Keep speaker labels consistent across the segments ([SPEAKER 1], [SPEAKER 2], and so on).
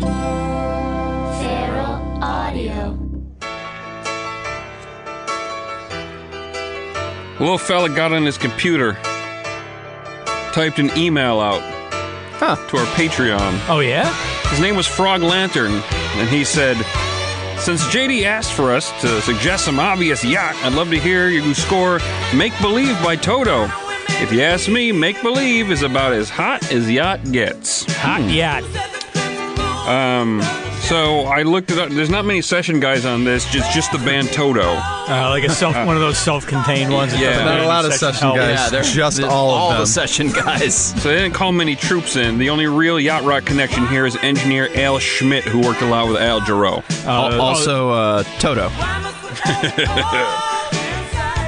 [SPEAKER 1] Feral Audio.
[SPEAKER 2] A little fella got on his computer, typed an email out to our Patreon.
[SPEAKER 3] Oh yeah.
[SPEAKER 2] His name was Frog Lantern, and he said, Since JD asked for us to suggest some obvious yacht, I'd love to hear you score Make Believe by Toto. If you ask me, Make Believe is about as hot as yacht gets.
[SPEAKER 3] Hot hmm. yacht.
[SPEAKER 2] So I looked it up. There's not many session guys on this, just just the band Toto.
[SPEAKER 3] Uh, like a self, one of those self-contained ones. that
[SPEAKER 2] Yeah.
[SPEAKER 3] doesn't
[SPEAKER 2] Not
[SPEAKER 3] have
[SPEAKER 2] a
[SPEAKER 3] any
[SPEAKER 4] lot of
[SPEAKER 3] section
[SPEAKER 4] session
[SPEAKER 3] help.
[SPEAKER 4] guys.
[SPEAKER 5] Yeah, they're
[SPEAKER 4] Just
[SPEAKER 5] they're
[SPEAKER 4] all of
[SPEAKER 5] all
[SPEAKER 4] them.
[SPEAKER 5] the session guys.
[SPEAKER 2] So they didn't call many troops in. The only real yacht rock connection here is engineer Al Schmitt, who worked a lot with Al Jarreau.
[SPEAKER 5] Al- also, uh, Toto.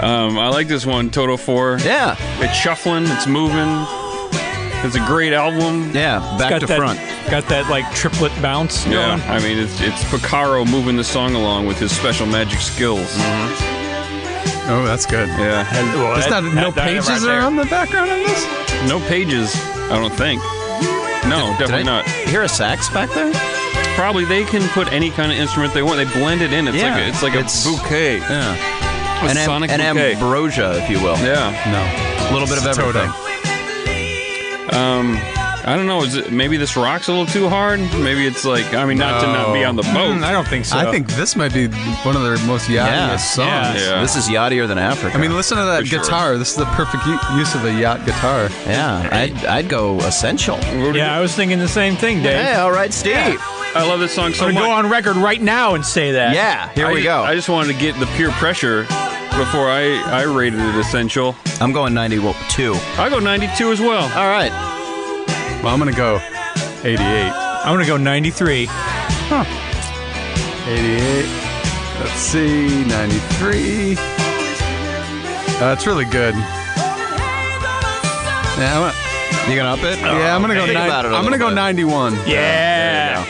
[SPEAKER 2] Um, I like this one, Toto 4.
[SPEAKER 5] Yeah,
[SPEAKER 2] It's shuffling, it's moving. It's a great album.
[SPEAKER 5] yeah, back to
[SPEAKER 3] that,
[SPEAKER 5] front.
[SPEAKER 3] Got that like triplet bounce.
[SPEAKER 2] Yeah,
[SPEAKER 3] going.
[SPEAKER 2] I mean, it's, it's Porcaro moving the song along with his special magic skills. Mm-hmm.
[SPEAKER 4] Oh, that's good.
[SPEAKER 2] Yeah.
[SPEAKER 3] Well,
[SPEAKER 4] There's
[SPEAKER 3] that-
[SPEAKER 4] not no
[SPEAKER 3] that- that
[SPEAKER 4] pages
[SPEAKER 3] right
[SPEAKER 4] are on the background on this.
[SPEAKER 2] No pages, I don't think. No,
[SPEAKER 5] Did
[SPEAKER 2] definitely
[SPEAKER 5] I
[SPEAKER 2] not.
[SPEAKER 5] hear a sax back there?
[SPEAKER 2] Probably they can put any kind of instrument they want. They blend it in. It's
[SPEAKER 5] Yeah,
[SPEAKER 2] like a, it's like a bouquet.
[SPEAKER 5] Yeah,
[SPEAKER 2] A
[SPEAKER 5] an, am- an
[SPEAKER 2] bouquet.
[SPEAKER 5] ambrosia, if you will.
[SPEAKER 2] yeah.
[SPEAKER 4] No.
[SPEAKER 5] A little bit of
[SPEAKER 4] It's Toto.
[SPEAKER 5] Everything.
[SPEAKER 2] I don't know. Is it maybe this rock's a little too hard? Maybe it's like I mean, not to not be on the boat.
[SPEAKER 3] Mm, I don't think so.
[SPEAKER 4] I think this might be one of their most yachtiest
[SPEAKER 5] Yeah.
[SPEAKER 4] songs.
[SPEAKER 2] Yeah.
[SPEAKER 5] This is yachtier than Africa.
[SPEAKER 4] I mean, listen to that
[SPEAKER 2] For sure.
[SPEAKER 4] guitar. This is the perfect u- use of a yacht guitar.
[SPEAKER 5] yeah, I'd, I'd go essential.
[SPEAKER 3] yeah, I was thinking the same thing, Dave.
[SPEAKER 5] Hey, all right, Steve.
[SPEAKER 2] I love this song so
[SPEAKER 3] I'm
[SPEAKER 2] much.
[SPEAKER 3] gonna go on record right now and say that.
[SPEAKER 5] Yeah, here
[SPEAKER 2] I
[SPEAKER 5] we go.
[SPEAKER 2] I just wanted to get the peer pressure before I I rated it essential.
[SPEAKER 5] I'm going 92.
[SPEAKER 2] I go 92 as well.
[SPEAKER 5] All right.
[SPEAKER 4] Well, I'm gonna go 88.
[SPEAKER 3] I'm gonna go 93. Huh.
[SPEAKER 4] 88. Let's see, 93. Uh, it's really good. Yeah, I'm gonna,
[SPEAKER 5] You gonna up it?
[SPEAKER 4] yeah, I'm gonna go.
[SPEAKER 5] Think
[SPEAKER 4] Nine,
[SPEAKER 5] about it a
[SPEAKER 4] I'm gonna go
[SPEAKER 5] bit.
[SPEAKER 4] 91.
[SPEAKER 3] Yeah.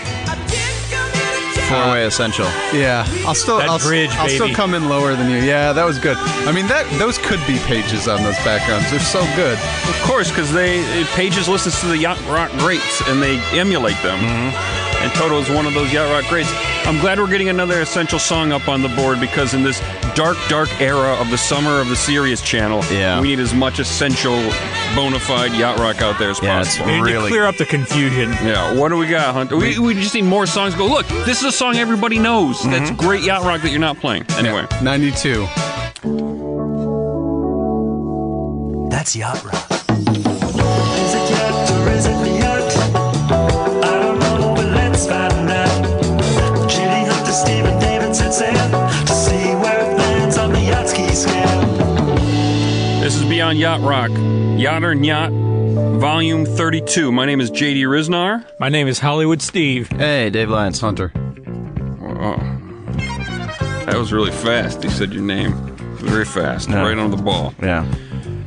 [SPEAKER 5] Four way essential.
[SPEAKER 4] Yeah, I'll still,
[SPEAKER 3] That
[SPEAKER 4] I'll,
[SPEAKER 3] bridge,
[SPEAKER 4] I'll still
[SPEAKER 3] baby.
[SPEAKER 4] come in lower than you. Yeah, that was good. I mean, that those could be pages on those backgrounds. They're so good.
[SPEAKER 2] Of course, because they Pages listens to the yacht rock greats and they emulate them. Mm-hmm. And Toto is one of those yacht rock greats. I'm glad we're getting another essential song up on the board because in this dark, dark era of the summer of the Sirius Channel,
[SPEAKER 5] Yeah.
[SPEAKER 2] we need as much essential, bona fide yacht rock out there as
[SPEAKER 5] Yeah,
[SPEAKER 2] possible.
[SPEAKER 3] We need to clear up the confusion.
[SPEAKER 2] Yeah, what do we got, Hunter? We, we just need more songs. Go look. This is a song everybody knows. Mm-hmm. That's great yacht rock that you're not playing. Anyway,
[SPEAKER 4] 92.
[SPEAKER 6] That's yacht rock.
[SPEAKER 2] This is Beyond Yacht Rock, Yacht or Nyacht, Volume 32. My name is JD Ryznar.
[SPEAKER 3] My name is Hollywood Steve.
[SPEAKER 5] Hey, Dave Lyons.
[SPEAKER 4] Hunter.
[SPEAKER 2] Oh, That was really fast. You said your name. Very fast.
[SPEAKER 5] Yeah.
[SPEAKER 2] Right on the ball.
[SPEAKER 5] Yeah.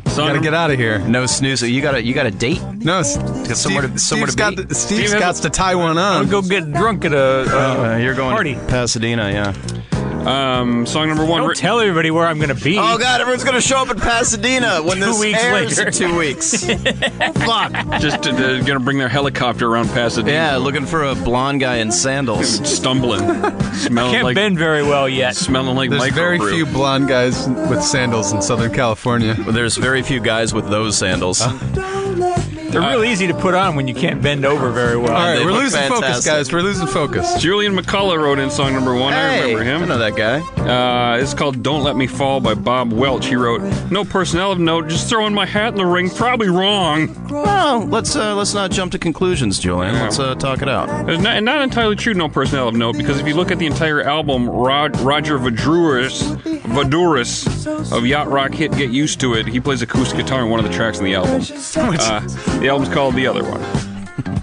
[SPEAKER 2] Song
[SPEAKER 4] Gotta get out of here.
[SPEAKER 5] No snooze. You got a you got a date?
[SPEAKER 4] No, S-
[SPEAKER 5] somewhere to- somewhere
[SPEAKER 4] Steve's
[SPEAKER 5] to
[SPEAKER 4] got
[SPEAKER 5] be.
[SPEAKER 4] the, Steve's
[SPEAKER 2] Steve
[SPEAKER 4] got to tie one
[SPEAKER 3] I'm
[SPEAKER 4] on.
[SPEAKER 3] gonna go get drunk at a, uh,
[SPEAKER 5] Uh, you're going
[SPEAKER 3] party.
[SPEAKER 5] to Pasadena, yeah.
[SPEAKER 2] Um, song number one.
[SPEAKER 3] Don't
[SPEAKER 2] writ-
[SPEAKER 3] tell everybody where I'm gonna be.
[SPEAKER 5] Oh God, everyone's gonna show up in Pasadena when
[SPEAKER 3] Two
[SPEAKER 5] this
[SPEAKER 3] weeks
[SPEAKER 5] airs
[SPEAKER 3] later.
[SPEAKER 5] in two weeks. Fuck.
[SPEAKER 2] just to, they're gonna bring their helicopter around Pasadena.
[SPEAKER 5] Yeah, looking for a blonde guy in sandals.
[SPEAKER 2] stumbling, smelling
[SPEAKER 3] Can't
[SPEAKER 2] like
[SPEAKER 3] bend very well yet.
[SPEAKER 2] smelling like
[SPEAKER 4] There's very
[SPEAKER 2] microbrew.
[SPEAKER 4] few blonde guys with sandals in Southern California.
[SPEAKER 5] There's very few guys with those sandals.
[SPEAKER 3] They're real easy to put on when you can't bend over very well.
[SPEAKER 4] All right,
[SPEAKER 5] they
[SPEAKER 4] we're
[SPEAKER 5] look
[SPEAKER 4] losing focus,
[SPEAKER 5] fantastic.
[SPEAKER 4] guys. We're losing focus.
[SPEAKER 2] Julian McCullough wrote in song number one. I remember him.
[SPEAKER 5] I know that guy.
[SPEAKER 2] Uh, it's called "Don't Let Me Fall" by Bob Welch. He wrote, "No personnel of note, just throwing my hat in the ring. Probably wrong.
[SPEAKER 5] Well, let's uh, let's not jump to conclusions, Julian. Let's uh, talk it out.
[SPEAKER 2] It's not, not entirely true. No personnel of note, because if you look at the entire album, Rod, Roger Voudouris, Voudouris of Yacht Rock hit "Get Used to It," he plays acoustic guitar in one of the tracks in the album. Uh, the album's called "The Other One."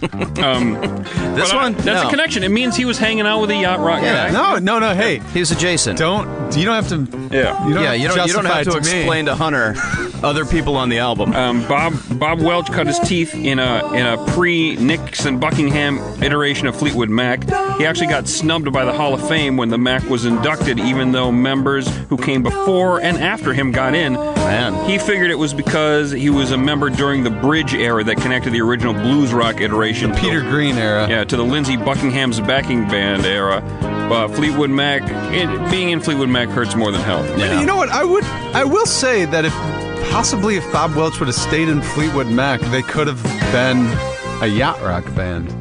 [SPEAKER 5] This
[SPEAKER 2] But, uh,
[SPEAKER 5] one,
[SPEAKER 2] that's
[SPEAKER 5] no.
[SPEAKER 2] a connection. It means he was hanging out with a yacht rock
[SPEAKER 5] Yeah.
[SPEAKER 2] guy.
[SPEAKER 4] No, no, no. Hey,
[SPEAKER 5] He was adjacent.
[SPEAKER 4] don't. You don't have to.
[SPEAKER 2] Yeah.
[SPEAKER 4] You don't
[SPEAKER 5] yeah,
[SPEAKER 4] have
[SPEAKER 5] you
[SPEAKER 4] to
[SPEAKER 5] don't you don't
[SPEAKER 4] justify
[SPEAKER 5] have to
[SPEAKER 4] it me.
[SPEAKER 5] explain to Hunter other people on the album.
[SPEAKER 2] Um, Bob Bob Welch cut his teeth in a in a pre Nicks and Buckingham iteration of Fleetwood Mac. he actually got snubbed by the Hall of Fame when the Mac was inducted, even though members who came before and after him got in.
[SPEAKER 5] Man.
[SPEAKER 2] He figured it was because he was a member during the Bridge era that connected the original blues rock iteration. to
[SPEAKER 4] Peter
[SPEAKER 2] the-
[SPEAKER 4] Green era.
[SPEAKER 2] Yeah, to the Lindsey Buckingham's backing band era. But Fleetwood Mac, it, being in Fleetwood Mac hurts more than health.
[SPEAKER 4] You know what? I would. I will say that if possibly if Bob Welch would have stayed in Fleetwood Mac, they could have been a yacht rock band.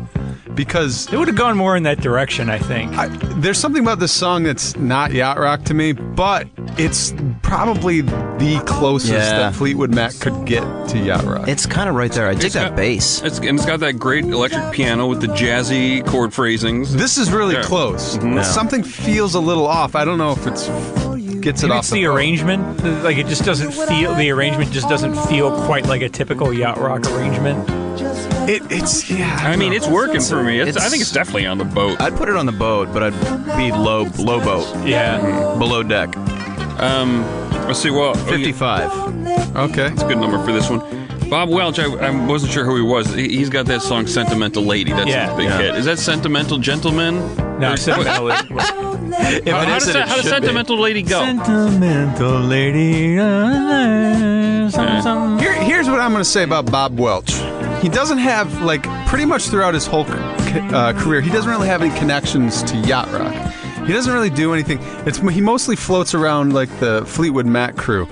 [SPEAKER 4] Because
[SPEAKER 3] It would have gone more in that direction, I think.
[SPEAKER 4] I, there's something about this song that's not yacht rock to me, but it's probably the closest
[SPEAKER 5] Yeah.
[SPEAKER 4] that Fleetwood Mac could get to yacht rock.
[SPEAKER 5] It's kind of right there. I dig
[SPEAKER 2] It's
[SPEAKER 5] that
[SPEAKER 2] got-
[SPEAKER 5] bass.
[SPEAKER 2] It's, and it's got that great electric piano with the jazzy chord phrasings.
[SPEAKER 4] this is really
[SPEAKER 2] Yeah.
[SPEAKER 4] close. Mm-hmm.
[SPEAKER 5] Yeah.
[SPEAKER 4] Something feels a little off. I don't know if it's gets it
[SPEAKER 3] Maybe
[SPEAKER 4] off
[SPEAKER 3] it's the
[SPEAKER 4] boat.
[SPEAKER 3] arrangement. Like it just doesn't feel. The arrangement just doesn't feel quite like a typical yacht rock arrangement.
[SPEAKER 4] It, it's yeah.
[SPEAKER 2] I mean, it's working for me. It's, I think it's definitely on the boat.
[SPEAKER 5] I'd put it on the boat, but I'd be low, low boat,
[SPEAKER 3] Yeah.
[SPEAKER 5] below deck.
[SPEAKER 2] Um, let's see. Well,
[SPEAKER 5] Fifty-five.
[SPEAKER 4] okay.
[SPEAKER 2] It's a good number for this one. Bob Welch, I, I wasn't sure who he was. He, he's got that song "Sentimental Lady." That's
[SPEAKER 3] Yeah.
[SPEAKER 2] his big
[SPEAKER 5] Yeah.
[SPEAKER 2] hit. Is that "Sentimental Gentleman"?
[SPEAKER 3] No,
[SPEAKER 2] Or-
[SPEAKER 3] sentimental.
[SPEAKER 5] If
[SPEAKER 2] How,
[SPEAKER 5] it
[SPEAKER 2] how
[SPEAKER 5] is,
[SPEAKER 2] does,
[SPEAKER 5] it
[SPEAKER 2] that, how does
[SPEAKER 5] should be.
[SPEAKER 2] "Sentimental Lady" go?
[SPEAKER 3] Sentimental lady.
[SPEAKER 4] Here, here's what I'm going to say about Bob Welch. He doesn't have like pretty much throughout his whole uh, career. He doesn't really have any connections to yacht rock. He doesn't really do anything. It's he mostly floats around like the Fleetwood Mac crew.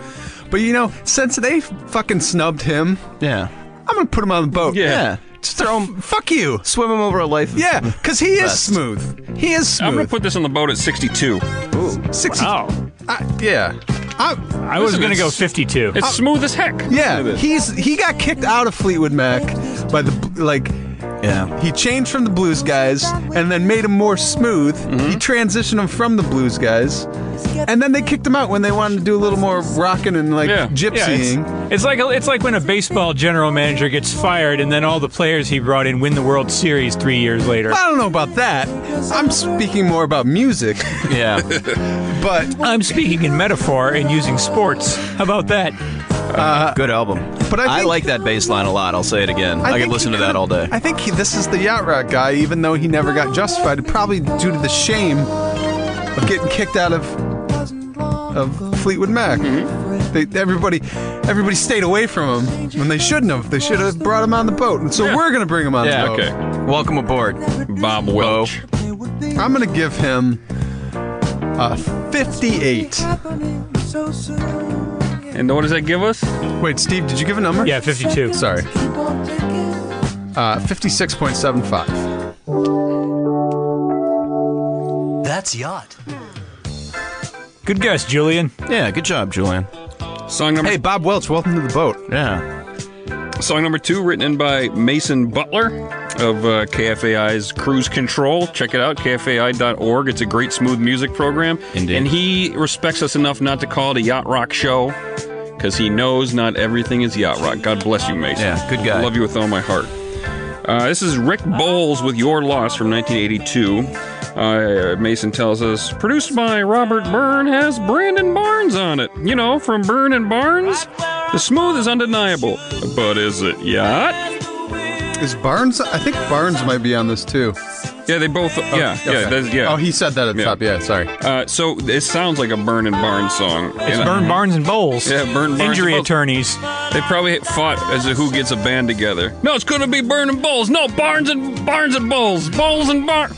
[SPEAKER 4] But you know, since they fucking snubbed him,
[SPEAKER 5] Yeah.
[SPEAKER 4] I'm gonna put him on the boat.
[SPEAKER 5] Yeah.
[SPEAKER 4] Just throw him. Fuck you.
[SPEAKER 5] Swim him over a life. of-
[SPEAKER 4] Yeah, because he is
[SPEAKER 5] Best.
[SPEAKER 4] smooth. He is
[SPEAKER 2] I'm gonna put this on the boat at 62.
[SPEAKER 5] Ooh.
[SPEAKER 4] 60.
[SPEAKER 3] Wow.
[SPEAKER 4] I- yeah. I,
[SPEAKER 3] I was going to go 52.
[SPEAKER 2] It's smooth as heck.
[SPEAKER 4] yeah.
[SPEAKER 2] Look at this.
[SPEAKER 4] He's he got kicked out of Fleetwood Mac by the like
[SPEAKER 5] Yeah.
[SPEAKER 4] He changed from the blues guys and then made him more smooth.
[SPEAKER 2] Mm-hmm.
[SPEAKER 4] He transitioned him from the blues guys. And then they kicked him out when they wanted to do a little more rocking and like
[SPEAKER 2] Yeah.
[SPEAKER 3] Yeah,
[SPEAKER 4] gypsying.
[SPEAKER 3] it's, it's like it's like when a baseball general manager gets fired and then all the players he brought in win the World Series three years later.
[SPEAKER 4] I don't know about that. I'm speaking more about music,
[SPEAKER 5] Yeah.
[SPEAKER 4] but
[SPEAKER 3] I'm speaking in metaphor and using sports. How about that?
[SPEAKER 5] Good album.
[SPEAKER 4] But I
[SPEAKER 5] I,
[SPEAKER 4] think-
[SPEAKER 5] like that bass line a lot. I'll say it again. I, could listen to that all day.
[SPEAKER 4] I think he, this is the yacht rock guy, even though he never got justified, probably due to the shame of getting kicked out of of Fleetwood Mac.
[SPEAKER 5] Mm-hmm.
[SPEAKER 4] They, everybody, everybody stayed away from him when they shouldn't have. They should have brought him on the boat, and so
[SPEAKER 2] Yeah.
[SPEAKER 4] we're gonna bring him on
[SPEAKER 5] Yeah.
[SPEAKER 4] the boat.
[SPEAKER 2] Okay.
[SPEAKER 5] Welcome aboard.
[SPEAKER 2] Bob Welch.
[SPEAKER 4] I'm gonna give him a 58.
[SPEAKER 2] And what does that give us?
[SPEAKER 4] Wait, Steve, did you give a number?
[SPEAKER 3] Yeah, 52.
[SPEAKER 4] Sorry. Uh, 56.75.
[SPEAKER 6] That's yacht.
[SPEAKER 3] Good guess, Julian.
[SPEAKER 5] Yeah, good job, Julian.
[SPEAKER 2] Song number
[SPEAKER 4] Hey, Bob Welch, welcome to the boat.
[SPEAKER 5] Yeah.
[SPEAKER 2] Song number two, written in by Mason Butler of uh, KFAI's Cruise Control. Check it out, kfai.org. It's a great smooth music program.
[SPEAKER 5] Indeed.
[SPEAKER 2] And he respects us enough not to call it a yacht rock show because he knows not everything is yacht rock. God bless you, Mason.
[SPEAKER 5] Yeah, good guy.
[SPEAKER 2] I love you with all my heart. Uh, this is Rick Bowles with Your Loss from 1982. Uh, Mason tells us, produced by Robert Byrne, has Brandon Barnes on it. You know, from Byrne and Barnes. The smooth is undeniable, but is it yacht?
[SPEAKER 4] Is Barnes? I think Barnes might be on this too.
[SPEAKER 2] Yeah, they both. Yeah,
[SPEAKER 4] Okay.
[SPEAKER 2] yeah, that's, yeah.
[SPEAKER 4] Oh, he said that at the
[SPEAKER 2] Yeah.
[SPEAKER 4] top. Yeah, sorry.
[SPEAKER 2] Uh, so it sounds like a Byrne and Barnes song.
[SPEAKER 3] It's
[SPEAKER 2] And, uh,
[SPEAKER 3] Byrne Barnes and Bowles.
[SPEAKER 2] Yeah, Byrne Barnes
[SPEAKER 3] Injury
[SPEAKER 2] and Bowles.
[SPEAKER 3] attorneys.
[SPEAKER 2] They probably fought as to who gets a band together. No, it's going to be Byrne and Bowles. No, Barnes and Barnes and Bowles. Bowles and Barnes.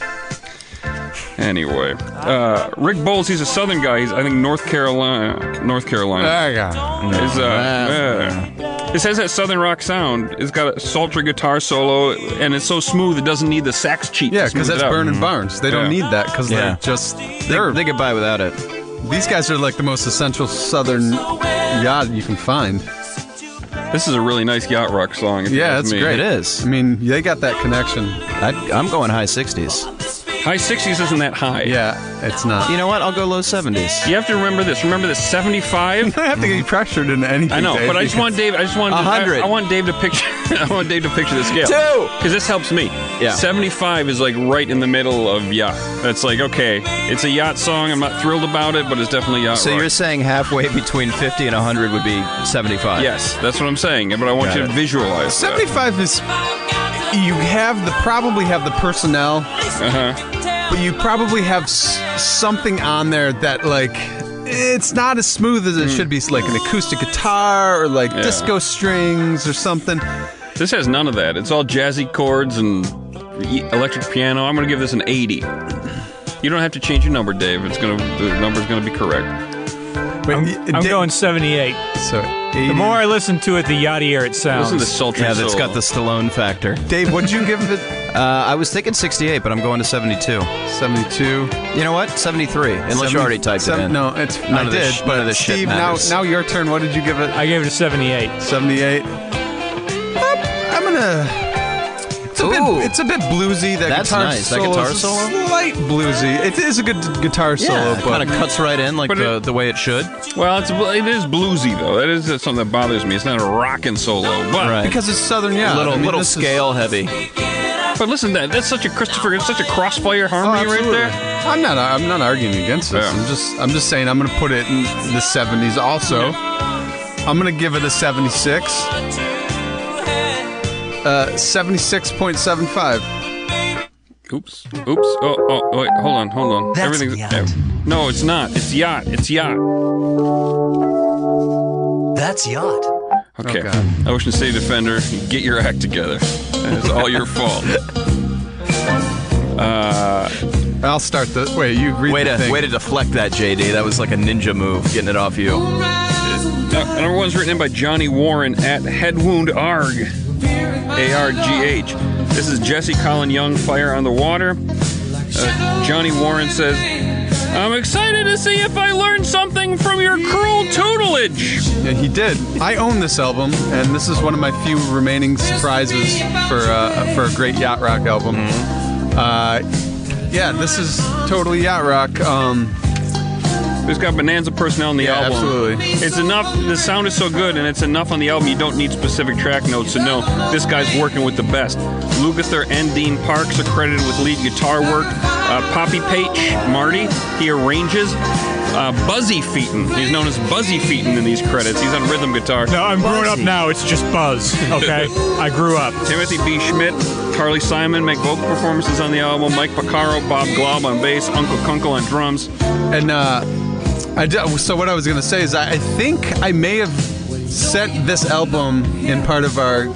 [SPEAKER 2] Anyway, uh, Rick Bowles, he's a Southern guy. He's I think North Carolina. North Carolina. Is, uh, yeah. This has that Southern rock sound. It's got a sultry guitar solo, and it's so smooth it doesn't need the sax cheat.
[SPEAKER 4] Yeah, because that's
[SPEAKER 2] it out.
[SPEAKER 4] Byrne and mm-hmm. Barnes. They don't
[SPEAKER 2] Yeah.
[SPEAKER 4] need that because
[SPEAKER 5] Yeah.
[SPEAKER 4] they're just
[SPEAKER 5] They,
[SPEAKER 4] they're
[SPEAKER 5] they get by without it.
[SPEAKER 4] these guys are like the most essential Southern yacht you can find.
[SPEAKER 2] This is a really nice yacht rock song. if you
[SPEAKER 4] Yeah,
[SPEAKER 2] ask
[SPEAKER 4] it's
[SPEAKER 2] me.
[SPEAKER 4] great.
[SPEAKER 5] It is.
[SPEAKER 4] I mean, they got that connection.
[SPEAKER 5] I'd, I'm going high 60s.
[SPEAKER 2] High 60s isn't that high.
[SPEAKER 4] Yeah, it's not.
[SPEAKER 5] You know what? I'll go low 70s.
[SPEAKER 2] You have to remember this. Remember this 75.
[SPEAKER 4] I have to get pressured into anything.
[SPEAKER 2] I know,
[SPEAKER 4] Dave,
[SPEAKER 2] but I just want Dave. I just want.
[SPEAKER 5] A
[SPEAKER 2] I,
[SPEAKER 5] hundred.
[SPEAKER 2] I want Dave to picture. I want Dave to picture the scale.
[SPEAKER 5] Two.
[SPEAKER 2] Because this helps me.
[SPEAKER 5] Yeah.
[SPEAKER 2] Seventy-five is like right in the middle of yacht. That's like okay, it's a yacht song. I'm not thrilled about it, but it's definitely yacht.
[SPEAKER 5] So
[SPEAKER 2] rock.
[SPEAKER 5] you're saying halfway between 50 and 100 would be 75?
[SPEAKER 2] Yes, that's what I'm saying. But I want
[SPEAKER 5] Got
[SPEAKER 2] you
[SPEAKER 5] it.
[SPEAKER 2] to visualize.
[SPEAKER 4] 75 is you have the probably have the personnel
[SPEAKER 2] Uh-huh.
[SPEAKER 4] but you probably have s- something on there that like it's not as smooth as it should be, like an acoustic guitar or like
[SPEAKER 2] Yeah.
[SPEAKER 4] disco strings or something.
[SPEAKER 2] This has none of that. It's all jazzy chords and electric piano. I'm going to give this an 80. You don't have to change your number, Dave. It's going to the number's going to be correct.
[SPEAKER 4] Wait,
[SPEAKER 3] I'm,
[SPEAKER 4] y-
[SPEAKER 3] I'm
[SPEAKER 4] Dave-
[SPEAKER 3] going 78.
[SPEAKER 4] So, 80.
[SPEAKER 3] The more I listen to it, the yachtier it sounds.
[SPEAKER 2] Listen to this sultry
[SPEAKER 5] Yeah, that's
[SPEAKER 2] solo.
[SPEAKER 5] got the Stallone factor.
[SPEAKER 4] Dave, what'd you give it?
[SPEAKER 5] Uh, I was thinking 68, but I'm going to 72.
[SPEAKER 4] 72.
[SPEAKER 5] You know what? 73. Unless you already typed
[SPEAKER 4] Seven-
[SPEAKER 5] it in.
[SPEAKER 4] No, it's
[SPEAKER 5] None
[SPEAKER 4] I
[SPEAKER 5] of
[SPEAKER 4] did.
[SPEAKER 5] this sh-
[SPEAKER 4] but
[SPEAKER 5] none of this shit
[SPEAKER 4] Steve, now
[SPEAKER 5] matters.
[SPEAKER 4] now your turn. What did you give it?
[SPEAKER 3] I gave it a 78.
[SPEAKER 4] 78. I'm gonna. It's a,
[SPEAKER 5] Ooh.
[SPEAKER 4] bit, it's a bit bluesy. That
[SPEAKER 5] That's
[SPEAKER 4] guitar
[SPEAKER 5] nice. That
[SPEAKER 4] solo
[SPEAKER 5] guitar
[SPEAKER 4] is
[SPEAKER 5] solo?
[SPEAKER 4] Slight bluesy. It is a good guitar solo,
[SPEAKER 5] Yeah,
[SPEAKER 4] but
[SPEAKER 5] kind of cuts right in like
[SPEAKER 2] But
[SPEAKER 5] the,
[SPEAKER 2] it-
[SPEAKER 5] the way it should.
[SPEAKER 2] Well, it's it is bluesy though. That is something that bothers me. It's not a rockin' solo, but
[SPEAKER 5] Right.
[SPEAKER 4] because it's southern, yeah.
[SPEAKER 5] little
[SPEAKER 4] I mean,
[SPEAKER 5] little
[SPEAKER 4] this is-
[SPEAKER 5] scale heavy.
[SPEAKER 2] but listen, that that's such a Christopher. It's such a crossfire
[SPEAKER 4] Oh,
[SPEAKER 2] harmony right
[SPEAKER 4] absolutely.
[SPEAKER 2] there.
[SPEAKER 4] I'm not. I'm not arguing against this.
[SPEAKER 2] Yeah.
[SPEAKER 4] I'm just. I'm just saying. I'm gonna put it in the 70s. Also, I'm gonna give it a 76. Uh, 76.75.
[SPEAKER 2] Oops. Oops. Oh, oh, oh, wait. Hold on. Hold on.
[SPEAKER 6] That's
[SPEAKER 2] Everything's
[SPEAKER 6] yacht.
[SPEAKER 2] ev- no, it's not. It's yacht. It's yacht.
[SPEAKER 6] That's yacht.
[SPEAKER 2] Okay.
[SPEAKER 4] God.
[SPEAKER 2] Ocean State Defender, get your act together. It's all your fault.
[SPEAKER 4] I'll start the. Wait, you read
[SPEAKER 5] Way
[SPEAKER 4] the
[SPEAKER 5] to
[SPEAKER 4] thing.
[SPEAKER 5] way to deflect that, JD. That was like a ninja move, getting it off you.
[SPEAKER 2] Uh, number one's written in by Johnny Warren at Headwound Arg. A R G H. This is Jesse Colin Young, Fire on the Water. Uh, Johnny Warren says, I'm excited to see if I learned something from your cruel tutelage.
[SPEAKER 4] Yeah, he did. I own this album, and this is one of my few remaining surprises for uh, for a great yacht rock album. Uh, yeah, this is totally yacht rock. Um,
[SPEAKER 2] It's got Bonanza personnel on the
[SPEAKER 4] Yeah,
[SPEAKER 2] album.
[SPEAKER 4] absolutely.
[SPEAKER 2] It's enough. The sound is so good, and it's enough on the album. You don't need specific track notes to know this guy's working with the best. Lukather and Dean Parks are credited with lead guitar work. Uh, Poppy Page, Marty, he arranges. Uh, Buzzy Feiten, he's known as Buzzy Feiten in these credits. He's on rhythm guitar.
[SPEAKER 3] No, I'm grown up now. It's just Buzz. Okay, I grew up.
[SPEAKER 2] Timothy B. Schmit, Carly Simon make vocal performances on the album. Mike Porcaro, Bob Glaub on bass, Uncle Kunkel on drums.
[SPEAKER 4] and uh, I so what I was gonna say is I, I think I may have set this album in part of our